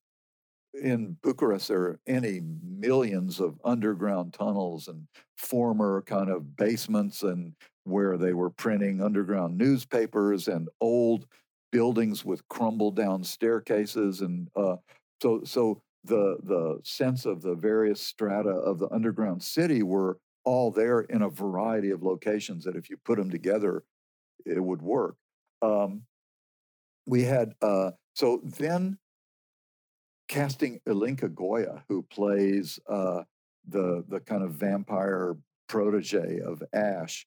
in Bucharest, there are any millions of underground tunnels and former kind of basements and where they were printing underground newspapers and old buildings with crumbled down staircases and uh, so so the the sense of the various strata of the underground city were all there in a variety of locations that if you put them together, it would work. Um, we had uh, so then casting Ilinca Goia, who plays uh, the the kind of vampire protege of Ash.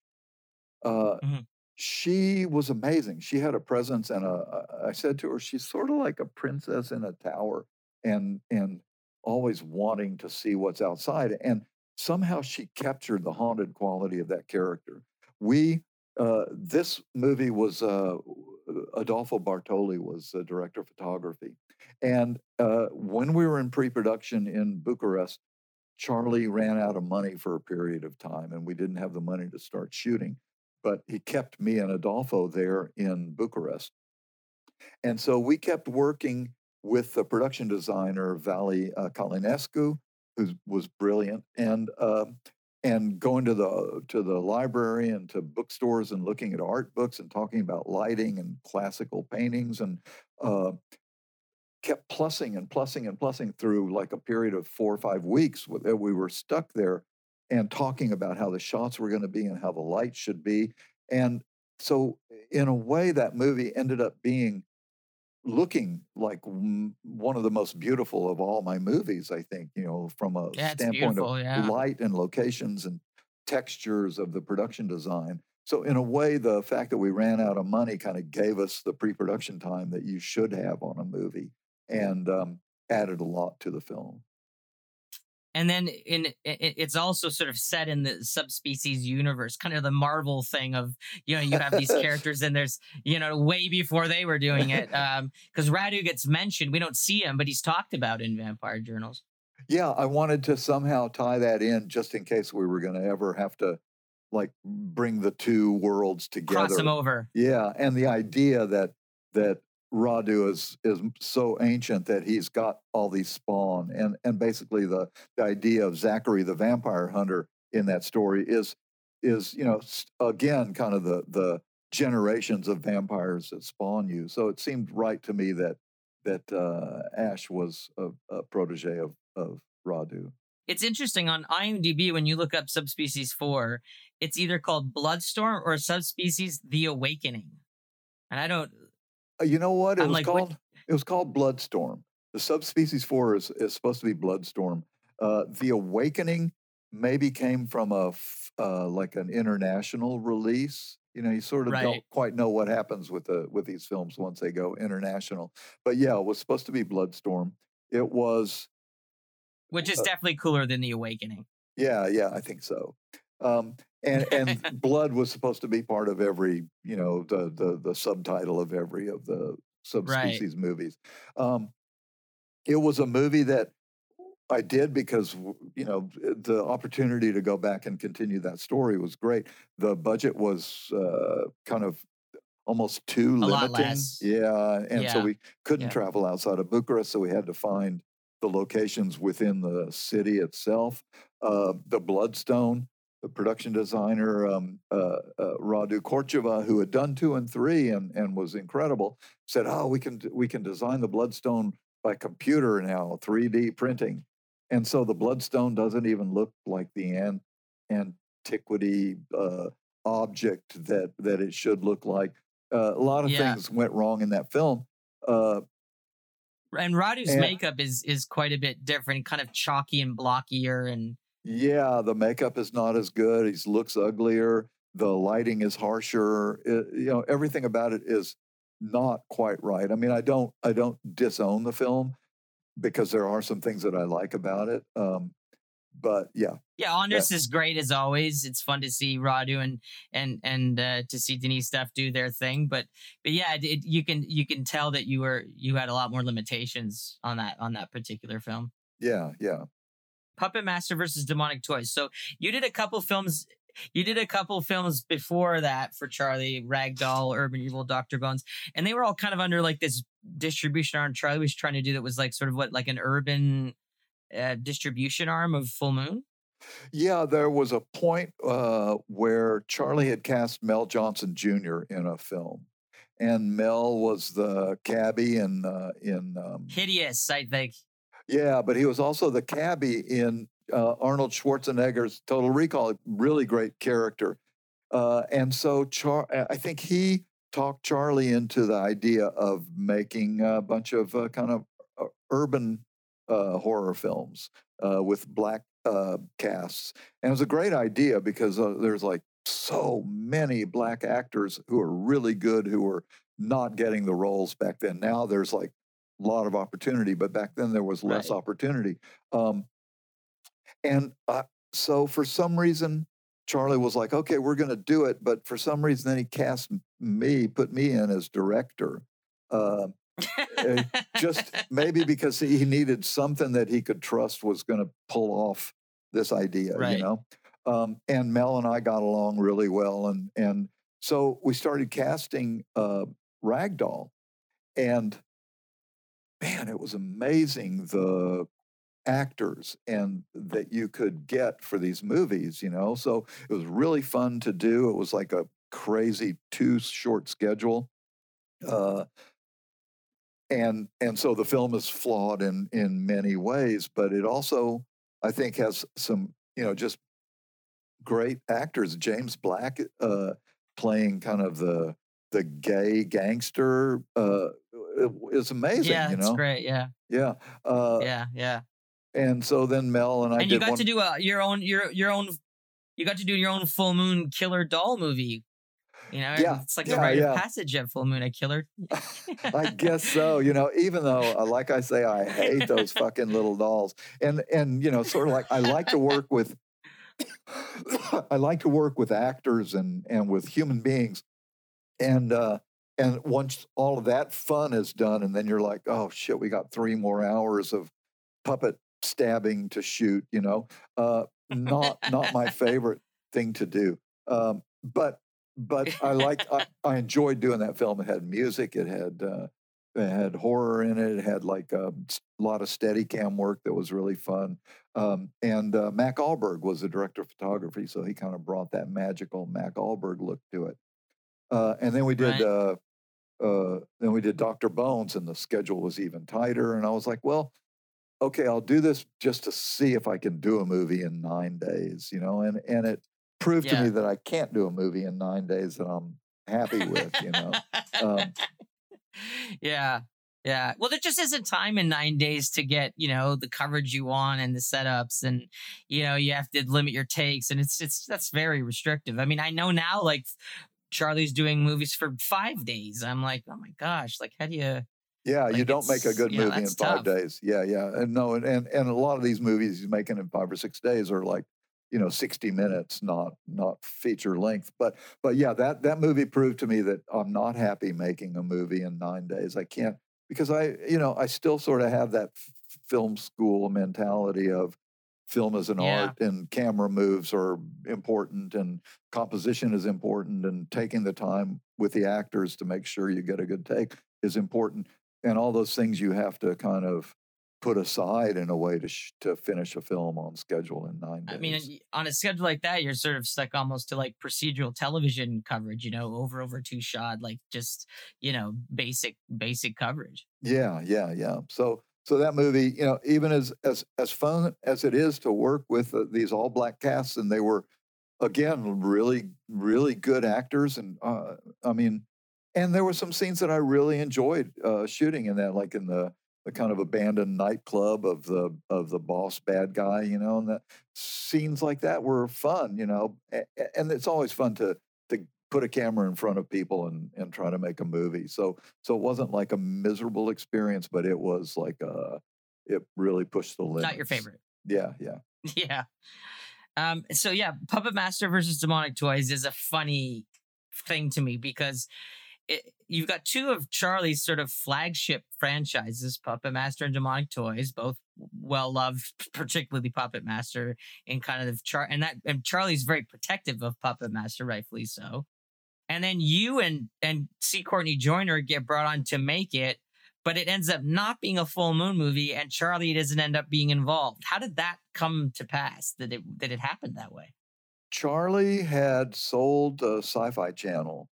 Uh, mm-hmm. She was amazing. She had a presence, and a, I said to her, she's sort of like a princess in a tower, and and always wanting to see what's outside. And somehow she captured the haunted quality of that character. We uh, this movie was uh, Adolfo Bartoli was the director of photography, and uh, when we were in pre-production in Bucharest, Charlie ran out of money for a period of time, and we didn't have the money to start shooting. But he kept me and Adolfo there in Bucharest, and so we kept working with the production designer Vali uh, Calinescu, who was brilliant, and uh, and going to the to the library and to bookstores and looking at art books and talking about lighting and classical paintings and uh, kept plussing and plussing and plussing through like a period of four or five weeks. that We were stuck there and talking about how the shots were going to be and how the light should be. And so, in a way, that movie ended up being looking like one of the most beautiful of all my movies i think you know from a yeah, standpoint of yeah. light and locations and textures of the production design so in a way the fact that we ran out of money kind of gave us the pre-production time that you should have on a movie and um, added a lot to the film and then in it's also sort of set in the subspecies universe kind of the marvel thing of you know you have these [LAUGHS] characters and there's you know way before they were doing it um because radu gets mentioned. We don't see him but he's talked about in vampire journals. Yeah i wanted to somehow tie that in just in case we were going to ever have to like bring the two worlds together. cross them over. Yeah and the idea that that Radu is is so ancient that he's got all these spawn, and and basically the the idea of Zachary the vampire hunter in that story is is you know again kind of the the generations of vampires that spawn you. So it seemed right to me that that uh, Ash was a, a protege of of Radu. It's interesting on IMDb when you look up subspecies four, it's either called Bloodstorm or subspecies The Awakening. And I don't you know what? It I'm was like, called. What? It was called Bloodstorm. The subspecies four is, is supposed to be Bloodstorm. Uh, the Awakening maybe came from a uh, like an international release. You know, you sort of right. don't quite know what happens with the with these films once they go international. But yeah, it was supposed to be Bloodstorm. It was, which is uh, definitely cooler than the Awakening. Yeah, yeah, I think so. Um, and and [LAUGHS] blood was supposed to be part of every you know the the the subtitle of every of the subspecies right. movies um it was a movie that I did because you know the opportunity to go back and continue that story was great. The budget was uh, kind of almost too a limiting, yeah, and yeah. so we couldn't yeah. travel outside of Bucharest, so we had to find the locations within the city itself. Uh, the Bloodstone production designer um, uh, uh, Radu Corciova, who had done two and three and, and was incredible, said, "Oh, we can we can design the bloodstone by computer now, 3D printing." And so the bloodstone doesn't even look like the an, antiquity uh, object that that it should look like. Uh, a lot of yeah. things went wrong in that film. Uh, and Radu's and, makeup is is quite a bit different, kind of chalky and blockier, and yeah, the makeup is not as good. He looks uglier. The lighting is harsher. It, you know, everything about it is not quite right. I mean, I don't I don't disown the film because there are some things that I like about it. Um, but yeah, yeah, Anders yeah. is great as always. It's fun to see Radu and and and uh, to see Denice Duff do their thing. But but yeah, it, you can you can tell that you were you had a lot more limitations on that on that particular film. Yeah, yeah. Puppet Master versus Demonic Toys. So you did a couple films. You did a couple films before that for Charlie, Ragdoll, Urban Evil, Doctor Bones, and they were all kind of under like this distribution arm. Charlie was trying to do that was like sort of what like an urban uh, distribution arm of Full Moon. Yeah, there was a point uh, where Charlie had cast Mel Johnson Jr. in a film, and Mel was the cabbie in uh, in um, Hideous, I think. Yeah, but he was also the cabbie in uh, Arnold Schwarzenegger's Total Recall. Really great character, uh, and so Char- I think he talked Charlie into the idea of making a bunch of uh, kind of uh, urban uh, horror films uh, with black casts, and it was a great idea because there's like so many black actors who are really good who were not getting the roles back then. Now there's like lot of opportunity, but back then there was less Right. opportunity. Um, and uh, so for some reason, Charlie was like, okay, we're going to do it. But for some reason, then he cast me, put me in as director. Uh, uh, just [LAUGHS] maybe because he he needed something that he could trust was going to pull off this idea, Right. you know. Um, and Mel and I got along really well, and and so we started casting uh, Ragdoll, and man, it was amazing the actors and that you could get for these movies, you know. So it was really fun to do. It was like a crazy two short schedule. Uh, and and so the film is flawed in in many ways, but it also I think has some you know just great actors. James Black uh, playing kind of the the gay gangster uh, is amazing. yeah, you it's great. Yeah, yeah. Uh, yeah, yeah. And so then Mel and I and you got one. to do a, your own your your own. You got to do your own full moon killer doll movie. You know, Yeah, it's like a yeah, rite yeah. of passage at full moon. A killer. [LAUGHS] I guess so. You know, even though, uh, like I say, I hate those fucking little dolls, and and you know, sort of like I like to work with, [COUGHS] I like to work with actors and and with human beings, and uh, and once all of that fun is done, and then you're like, oh shit, we got three more hours of puppet stabbing to shoot. You know, uh, not not my favorite thing to do, um, but but I like I, [LAUGHS] I enjoyed doing that film. It had music, it had uh, it had horror in it, it had like a lot of steady cam work that was really fun. Um, and uh, Mac Ahlberg was the director of photography, so he kind of brought that magical Mac Ahlberg look to it. Uh, and then we did Right. uh, uh, then we did Doctor Bones, and the schedule was even tighter. And I was like, well, okay, I'll do this just to see if I can do a movie in nine days, you know. And and it proved to me that I can't do a movie in nine days that I'm happy with, you know. Um, [LAUGHS] yeah. Yeah. Well, there just isn't time in nine days to get, you know, the coverage you want and the setups and, you know, you have to limit your takes and it's, it's, that's very restrictive. I mean, I know now like Charlie's doing movies for five days. I'm like, oh my gosh, like how do you, Yeah, you don't make a good you know, movie in five tough. days. Yeah, yeah, and no, and, and and a lot of these movies he's making in five or six days are like, you know, sixty minutes, not not feature length. But but yeah, that that movie proved to me that I'm not happy making a movie in nine days. I can't because I you know I still sort of have that f- film school mentality of film is an Yeah. art and camera moves are important and composition is important and taking the time with the actors to make sure you get a good take is important and all those things you have to kind of put aside in a way to sh- to finish a film on schedule in nine days. I mean, on a schedule like that, you're sort of stuck almost to like procedural television coverage, you know, over, over two shot, like just, you know, basic, basic coverage. yeah, yeah, yeah. So so that movie, you know, even as as as fun as it is to work with uh, these all black casts, and they were again really really good actors, and uh, I mean, and there were some scenes that I really enjoyed uh, shooting in that, like in the the kind of abandoned nightclub of the of the boss bad guy, you know, and that scenes like that were fun, you know, and it's always fun to put a camera in front of people and and try to make a movie. So so it wasn't like a miserable experience, but it was like a it really pushed the limits. Not your favorite. Yeah, yeah. [LAUGHS] Yeah. Um, so yeah, Puppet Master versus Demonic Toys is a funny thing to me because it, you've got two of Charlie's sort of flagship franchises, Puppet Master and Demonic Toys, both well loved, particularly Puppet Master, and kind of Char and that and Charlie's very protective of Puppet Master, rightfully so. And then you and and C. Courtney Joyner get brought on to make it, but it ends up not being a full moon movie, and Charlie doesn't end up being involved. How did that come to pass? That it that it happened that way? Charlie had sold the Sci-Fi Channel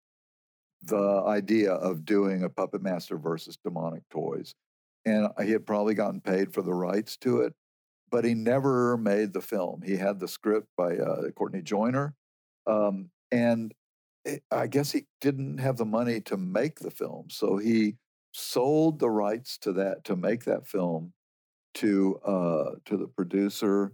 the idea of doing a Puppet Master versus Demonic Toys. And he had probably gotten paid for the rights to it, but he never made the film. He had the script by uh, Courtney Joyner. Um, and I guess he didn't have the money to make the film. So he sold the rights to that, to make that film to uh, to the producer.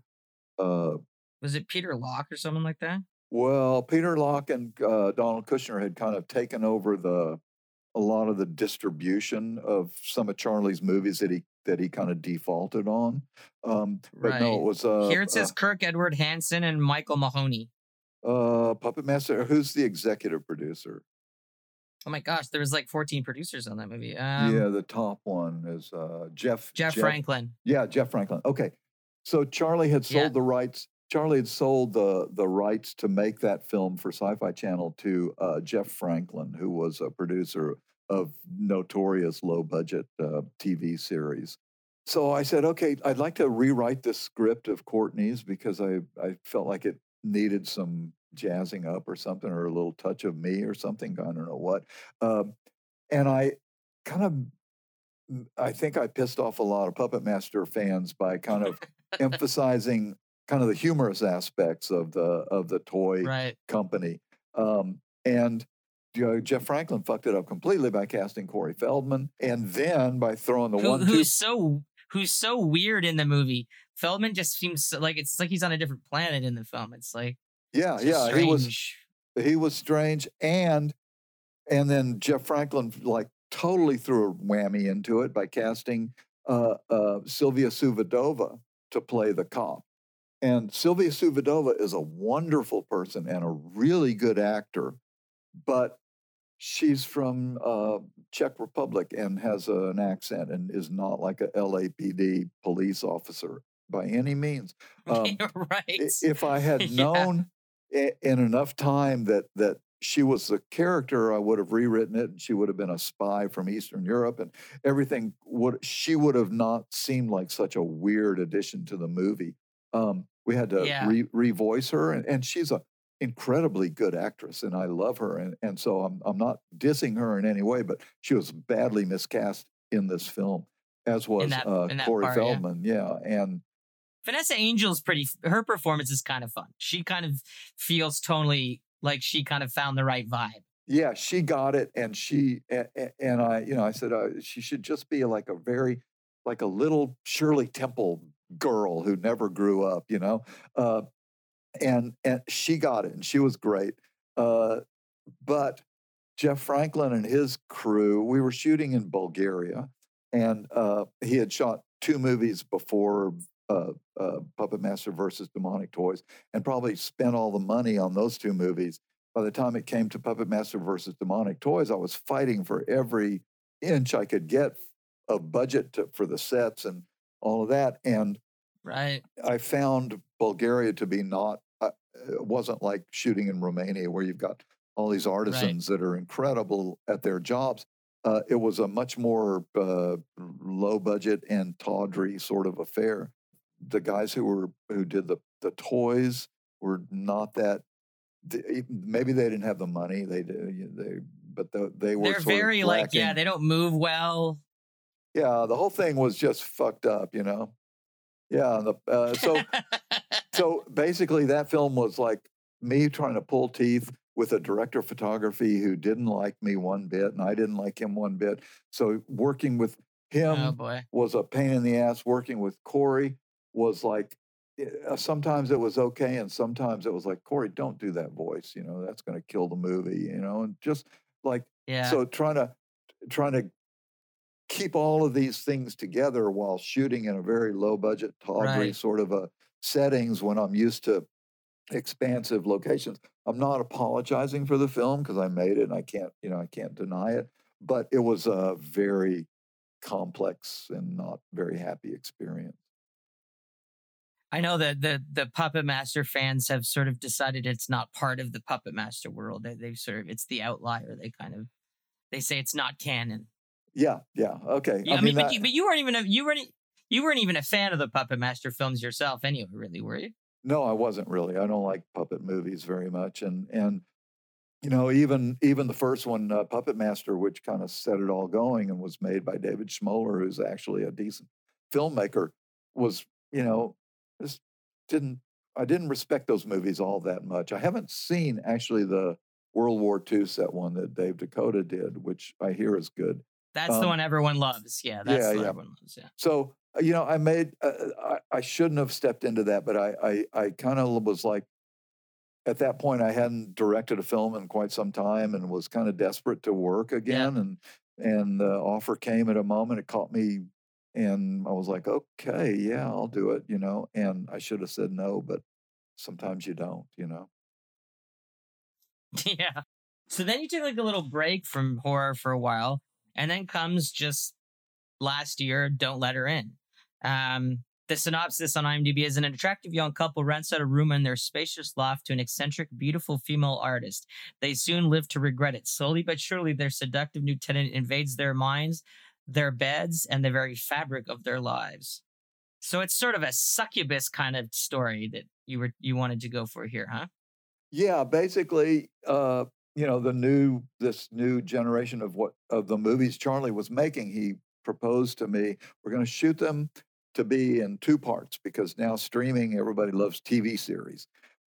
Uh, Was it Peter Locke or someone like that? well, Peter Locke and uh, Donald Kushner had kind of taken over the a lot of the distribution of some of Charlie's movies that he that he kind of defaulted on. Um, but no, Right. it was uh, Here it says Kirk Edward Hansen and Michael Mahoney. Uh, Puppet Master. Who's the executive producer? Oh my gosh, there was like 14 producers on that movie. Um, yeah, the top one is uh, Jeff Jeff, Franklin. Yeah, Jeff Franklin. Okay. So Charlie had sold Yeah. the rights. Charlie had sold the the rights to make that film for Sci-Fi Channel to uh, Jeff Franklin, who was a producer of notorious low budget uh, TV series. So I said, okay, I'd like to rewrite the script of Courtney's because I I felt like it needed some jazzing up or something, or a little touch of me or something. I don't know what. Um, and I kind of I think I pissed off a lot of Puppet Master fans by kind of [LAUGHS] emphasizing kind of the humorous aspects of the of the toy Right. company. Um, and you know, Jeff Franklin fucked it up completely by casting Corey Feldman, and then by throwing the Who, one two. who's so who's so weird in the movie. Feldman just seems like it's like he's on a different planet in the film. It's like Yeah, it's yeah, he was he was strange, and and then Jeff Franklin like totally threw a whammy into it by casting uh, uh, Sylvia Suvadova to play the cop. And Sylvia Suvadova is a wonderful person and a really good actor, but she's from uh, Czech Republic and has a- an accent and is not like a LAPD police officer by any means. [LAUGHS] Um, right. If I had [LAUGHS] Yeah. known in enough time that that she was the character, I would have rewritten it, and she would have been a spy from Eastern Europe, and everything would she would have not seemed like such a weird addition to the movie. Um, we had to Yeah. re- revoice her, and, and she's a incredibly good actress, and I love her, and and so I'm I'm not dissing her in any way, but she was badly miscast in this film, as was that- uh, Corey part, yeah. Feldman, yeah, and Vanessa Angel's pretty. Her performance is kind of fun. She kind of feels totally like she kind of found the right vibe. yeah she got it and she and i you know i said uh, she should just be like a very like a little shirley temple girl who never grew up you know uh, and and she got it and she was great uh, but jeff franklin and his crew we were shooting in bulgaria and uh, he had shot two movies before uh, uh, puppet master versus demonic toys and probably spent all the money on those two movies by the time it came to Puppet Master versus Demonic Toys, I was fighting for every inch I could get of budget to, for the sets and all of that. And Right. I found Bulgaria to be not, uh, it wasn't like shooting in Romania where you've got all these artisans that are incredible at their jobs. Uh, it was a much more uh, low budget and tawdry sort of affair. The guys who were who did the the toys were not that. Maybe they didn't have the money. They. They but the, they were. They're very like yeah. They don't move well. yeah. The whole thing was just fucked up. You know. Yeah. The, uh, so [LAUGHS] so basically that film was like me trying to pull teeth with a director of photography who didn't like me one bit and I didn't like him one bit. So working with him oh was a pain in the ass. Working with Corey was like uh, sometimes it was okay and sometimes it was like Corey, don't do that voice. You know that's going to kill the movie. You know, and just like Yeah. so trying to trying to keep all of these things together while shooting in a very low budget tawdry Right. sort of a settings when I'm used to expansive locations. I'm not apologizing for the film because I made it and I can't, you know, I can't deny it, but it was a very complex and not very happy experience. I know that the the Puppet Master fans have sort of decided it's not part of the Puppet Master world. They, they've sort of it's the outlier. They kind of they say it's not canon. Yeah, yeah, okay. Yeah, I, mean, but, that- you, but you weren't even a, you weren't you weren't even a fan of the Puppet Master films yourself, anyway. Really, were you? No, I wasn't really. I don't like puppet movies very much, and and you know, even even the first one, uh, Puppet Master, which kind of set it all going and was made by David Schmoeller, who's actually a decent filmmaker, was you know just didn't I didn't respect those movies all that much. I haven't seen actually the World War II set one that Dave DeCoteau did, which I hear is good. That's um, the one everyone loves. Yeah, that's yeah, the yeah. everyone loves. Yeah. So uh, you know, I made uh, I, I shouldn't have stepped into that, but I I, I kind of was like, at that point I hadn't directed a film in quite some time and was kind of desperate to work again yeah. and and the offer came at a moment it caught me and I was like okay yeah I'll do it you know and I should have said no but sometimes you don't you know [LAUGHS] yeah so then you took like a little break from horror for a while and then comes just last year don't let her in um the synopsis on IMDb is an attractive young couple rents out a room in their spacious loft to an eccentric, beautiful female artist. They soon live to regret it. Slowly but surely, their seductive new tenant invades their minds, their beds, and the very fabric of their lives. So it's sort of a succubus kind of story that you were you wanted to go for here, huh? Yeah, basically, uh, you know, the new this new generation of what of the movies Charlie was making, he proposed to me, we're going to shoot them to be in two parts because now streaming, everybody loves TV series.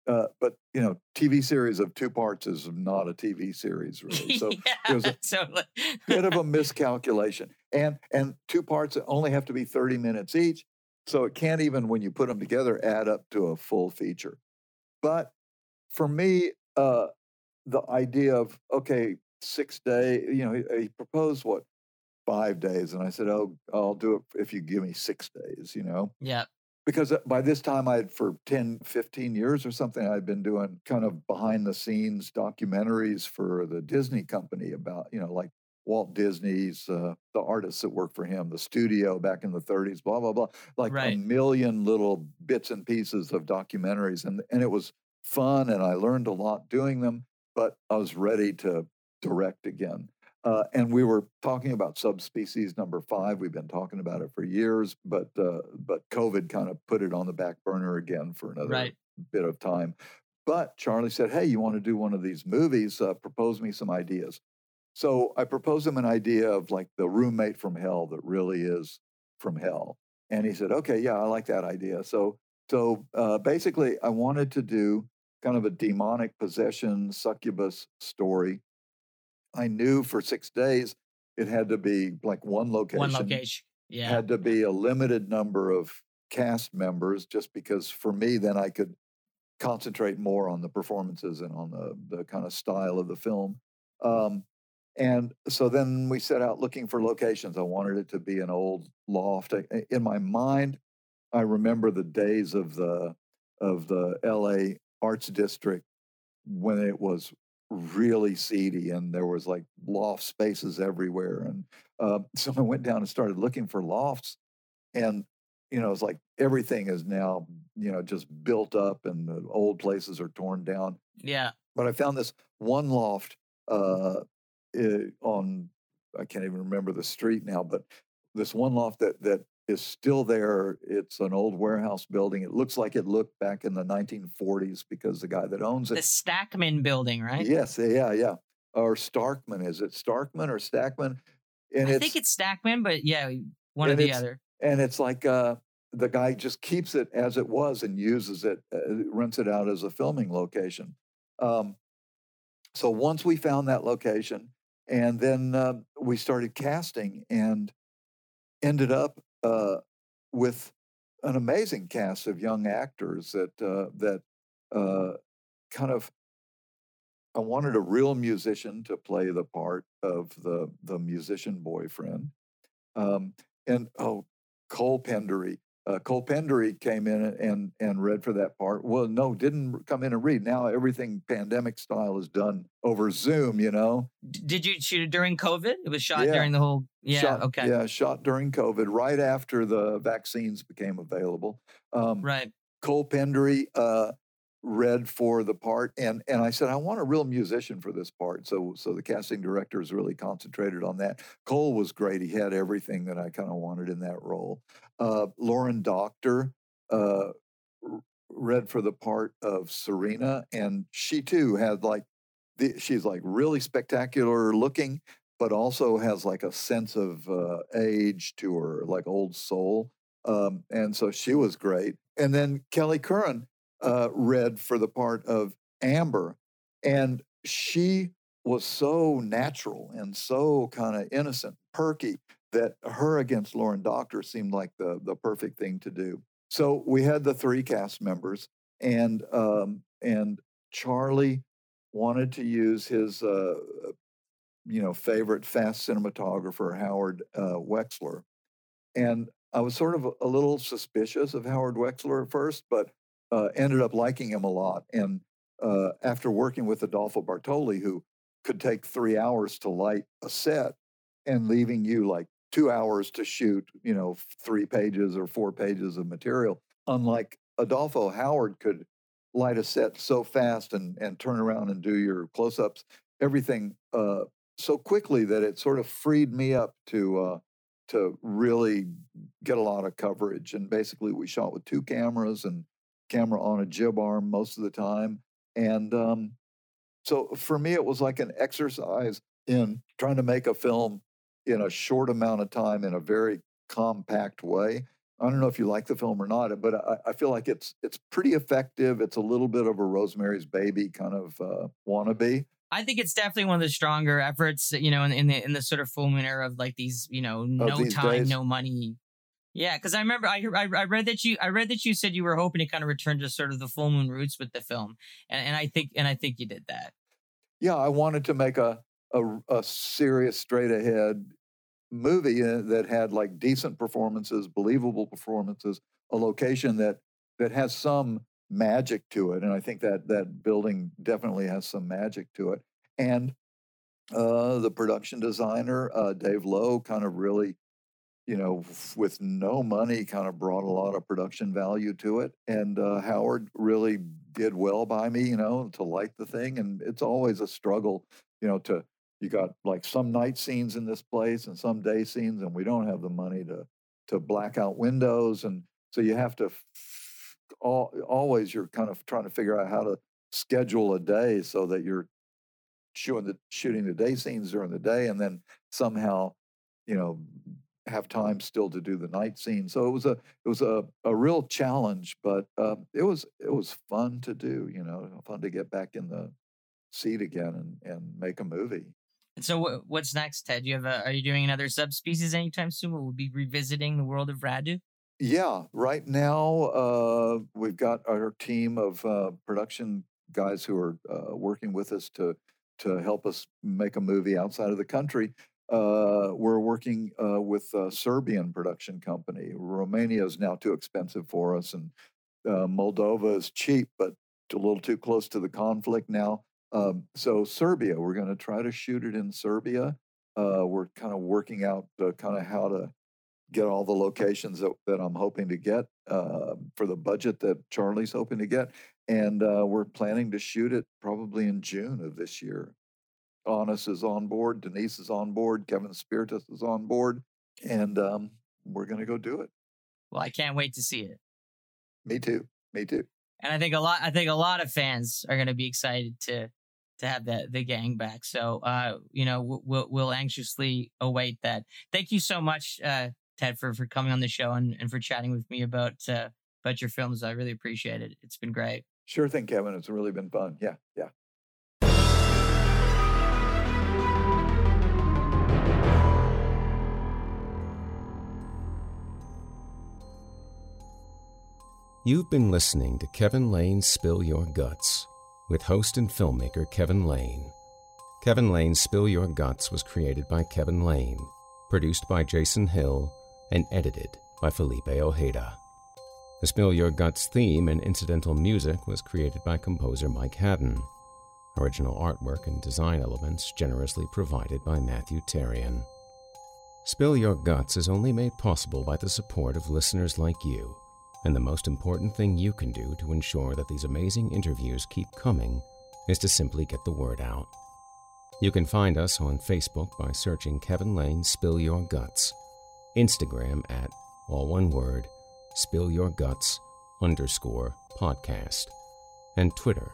Uh, but you know, TV series of two parts is not a TV series, really. [LAUGHS] So yeah, there's a [LAUGHS] totally. bit of a miscalculation, and and two parts only have to be thirty minutes each, so it can't even, when you put them together, add up to a full feature. But for me, uh, the idea of okay, six day, you know, he, he proposed what five days. And I said, Oh, I'll do it if you give me six days, you know? Yeah. Because uh, by this time, I had for 10, 15 years or something, I'd been doing kind of behind the scenes documentaries for the Disney company about, you know, like Walt Disney's, uh, the artists that worked for him, the studio back in the 30s, blah, blah, blah. Like right. a million little bits and pieces of documentaries. And, and it was fun and I learned a lot doing them, but I was ready to direct again. Uh, and we were talking about subspecies number five. We've been talking about it for years, but uh, but COVID kind of put it on the back burner again for another right. bit of time. But Charlie said, "Hey, you want to do one of these movies? Uh, propose me some ideas." So I proposed him an idea of like the roommate from hell that really is from hell, and he said, "Okay, yeah, I like that idea." So so uh, basically, I wanted to do kind of a demonic possession succubus story I knew for six days it had to be like one location. One location. Yeah. Had to be a limited number of cast members just because for me, then I could concentrate more on the performances and on the, the kind of style of the film. Um, and so then we set out looking for locations. I wanted it to be an old loft. In my mind, I remember the days of the of the LA Arts District when it was really seedy and there was like loft spaces everywhere and uh, [LAUGHS] so i went down and started looking for lofts and you know it's like everything is now you know just built up and the old places are torn down yeah but i found this one loft uh, on i can't even remember the street now but this one loft that that is still there. It's an old warehouse building. It looks like it looked back in the 1940s because the guy that owns it. The Stackman building, right? Yes, yeah, yeah. Or Starkman. Is it Starkman or Stackman? And I think it's Stackman, but yeah, one or the other. And it's like uh, the guy just keeps it as it was and uses it, uh, rents it out as a filming location. Um, so once we found that location, and then uh, we started casting and ended up uh, with an amazing cast of young actors that uh, that uh, kind of. I wanted a real musician to play the part of the the musician boyfriend, um, and oh, Cole Pendery uh, Cole Pendery came in and and read for that part. Well, no, didn't come in and read. Now everything pandemic style is done over Zoom. You know. Did you shoot it during COVID? It was shot yeah. during the whole. Yeah. Shot, okay. Yeah, shot during COVID, right after the vaccines became available. Um, right. Cole Pendery uh, read for the part and and I said I want a real musician for this part so so the casting director is really concentrated on that Cole was great he had everything that I kind of wanted in that role uh, Lauren Doctor uh, read for the part of Serena and she too had like the, she's like really spectacular looking, but also has like a sense of uh, age to her, like old soul. Um, and so she was great. And then Kelly Curran uh, read for the part of Amber, and she was so natural and so kind of innocent, perky that her against Lauren Doctor seemed like the the perfect thing to do. So we had the three cast members, and um, and Charlie wanted to use his uh, you know favorite fast cinematographer Howard uh, Wexler, and I was sort of a, a, little suspicious of Howard Wexler at first, but uh, ended up liking him a lot. And uh, after working with Adolfo Bartoli, who could take three hours to light a set and leaving you like two hours to shoot, you know, three pages or four pages of material. Unlike Adolfo, Howard could light a set so fast and, and turn around and do your close ups, everything uh, so quickly that it sort of freed me up to uh, to really get a lot of coverage. And basically, we shot with two cameras and camera on a jib arm most of the time. And um, so for me, it was like an exercise in trying to make a film in a short amount of time in a very compact way. I don't know if you like the film or not, but I, I, feel like it's it's pretty effective. It's a little bit of a Rosemary's Baby kind of uh, wannabe. I think it's definitely one of the stronger efforts, you know, in, in the in the sort of full moon era of like these, you know, no time, days. no money. Yeah, because I remember I, I, I read that you I read that you said you were hoping to kind of return to sort of the full moon roots with the film, and, and I think and I think you did that. Yeah, I wanted to make a a, a serious, straight ahead movie that had like decent performances, believable performances, a location that that has some magic to it, and I think that that building definitely has some magic to it. And uh, the production designer uh, Dave Lowe kind of really, you know, with no money, kind of brought a lot of production value to it. And uh, Howard really did well by me, you know, to light the thing. And it's always a struggle, you know, to you got like some night scenes in this place and some day scenes and we don't have the money to to black out windows and so you have to all, always you're kind of trying to figure out how to schedule a day so that you're shooting the shooting the day scenes during the day and then somehow you know have time still to do the night scene so it was a it was a, a real challenge but uh, it was it was fun to do you know fun to get back in the seat again and, and make a movie and so, what's next, Ted? You have a, are you doing another subspecies anytime soon? Will we be revisiting the world of Radu? Yeah, right now uh, we've got our team of uh, production guys who are uh, working with us to to help us make a movie outside of the country. Uh, we're working uh, with a Serbian production company. Romania is now too expensive for us, and uh, Moldova is cheap, but a little too close to the conflict now. Um, so Serbia, we're going to try to shoot it in Serbia. Uh, we're kind of working out uh, kind of how to get all the locations that, that I'm hoping to get uh, for the budget that Charlie's hoping to get, and we're planning to shoot it probably in June of this year. Anders is on board, Denice is on board, Kevin Spirtas is on board, and um, we're going to go do it. Well, I can't wait to see it. Me too. Me too. And I think a lot. I think a lot of fans are going to be excited to to have that the gang back. So, uh, you know, we'll we'll anxiously await that. Thank you so much, uh, Ted, for for coming on the show and, and for chatting with me about uh, about your films. I really appreciate it. It's been great. Sure thing, Kevin. It's really been fun. Yeah, yeah. You've been listening to Kevin Lane Spill Your Guts with host and filmmaker Kevin Lane. Kevin Lane's Spill Your Guts was created by Kevin Lane, produced by Jason Hill, and edited by Felipe Ojeda. The Spill Your Guts theme and incidental music was created by composer Mike Haddon. Original artwork and design elements generously provided by Matthew Terrian. Spill Your Guts is only made possible by the support of listeners like you. And the most important thing you can do to ensure that these amazing interviews keep coming is to simply get the word out. You can find us on Facebook by searching Kevin Lane Spill Your Guts, Instagram at, all one word, Spill Your Guts underscore podcast, and Twitter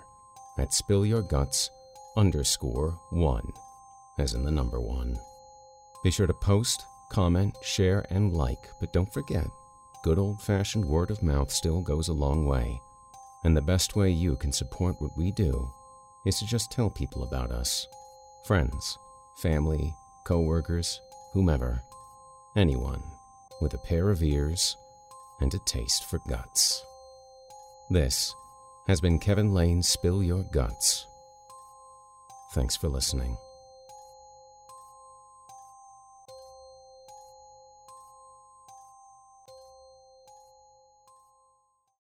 at Spill Your Guts underscore one, as in the number one. Be sure to post, comment, share, and like, but don't forget, good old fashioned word of mouth still goes a long way. And the best way you can support what we do is to just tell people about us friends, family, co workers, whomever, anyone with a pair of ears and a taste for guts. This has been Kevin Lane's Spill Your Guts. Thanks for listening.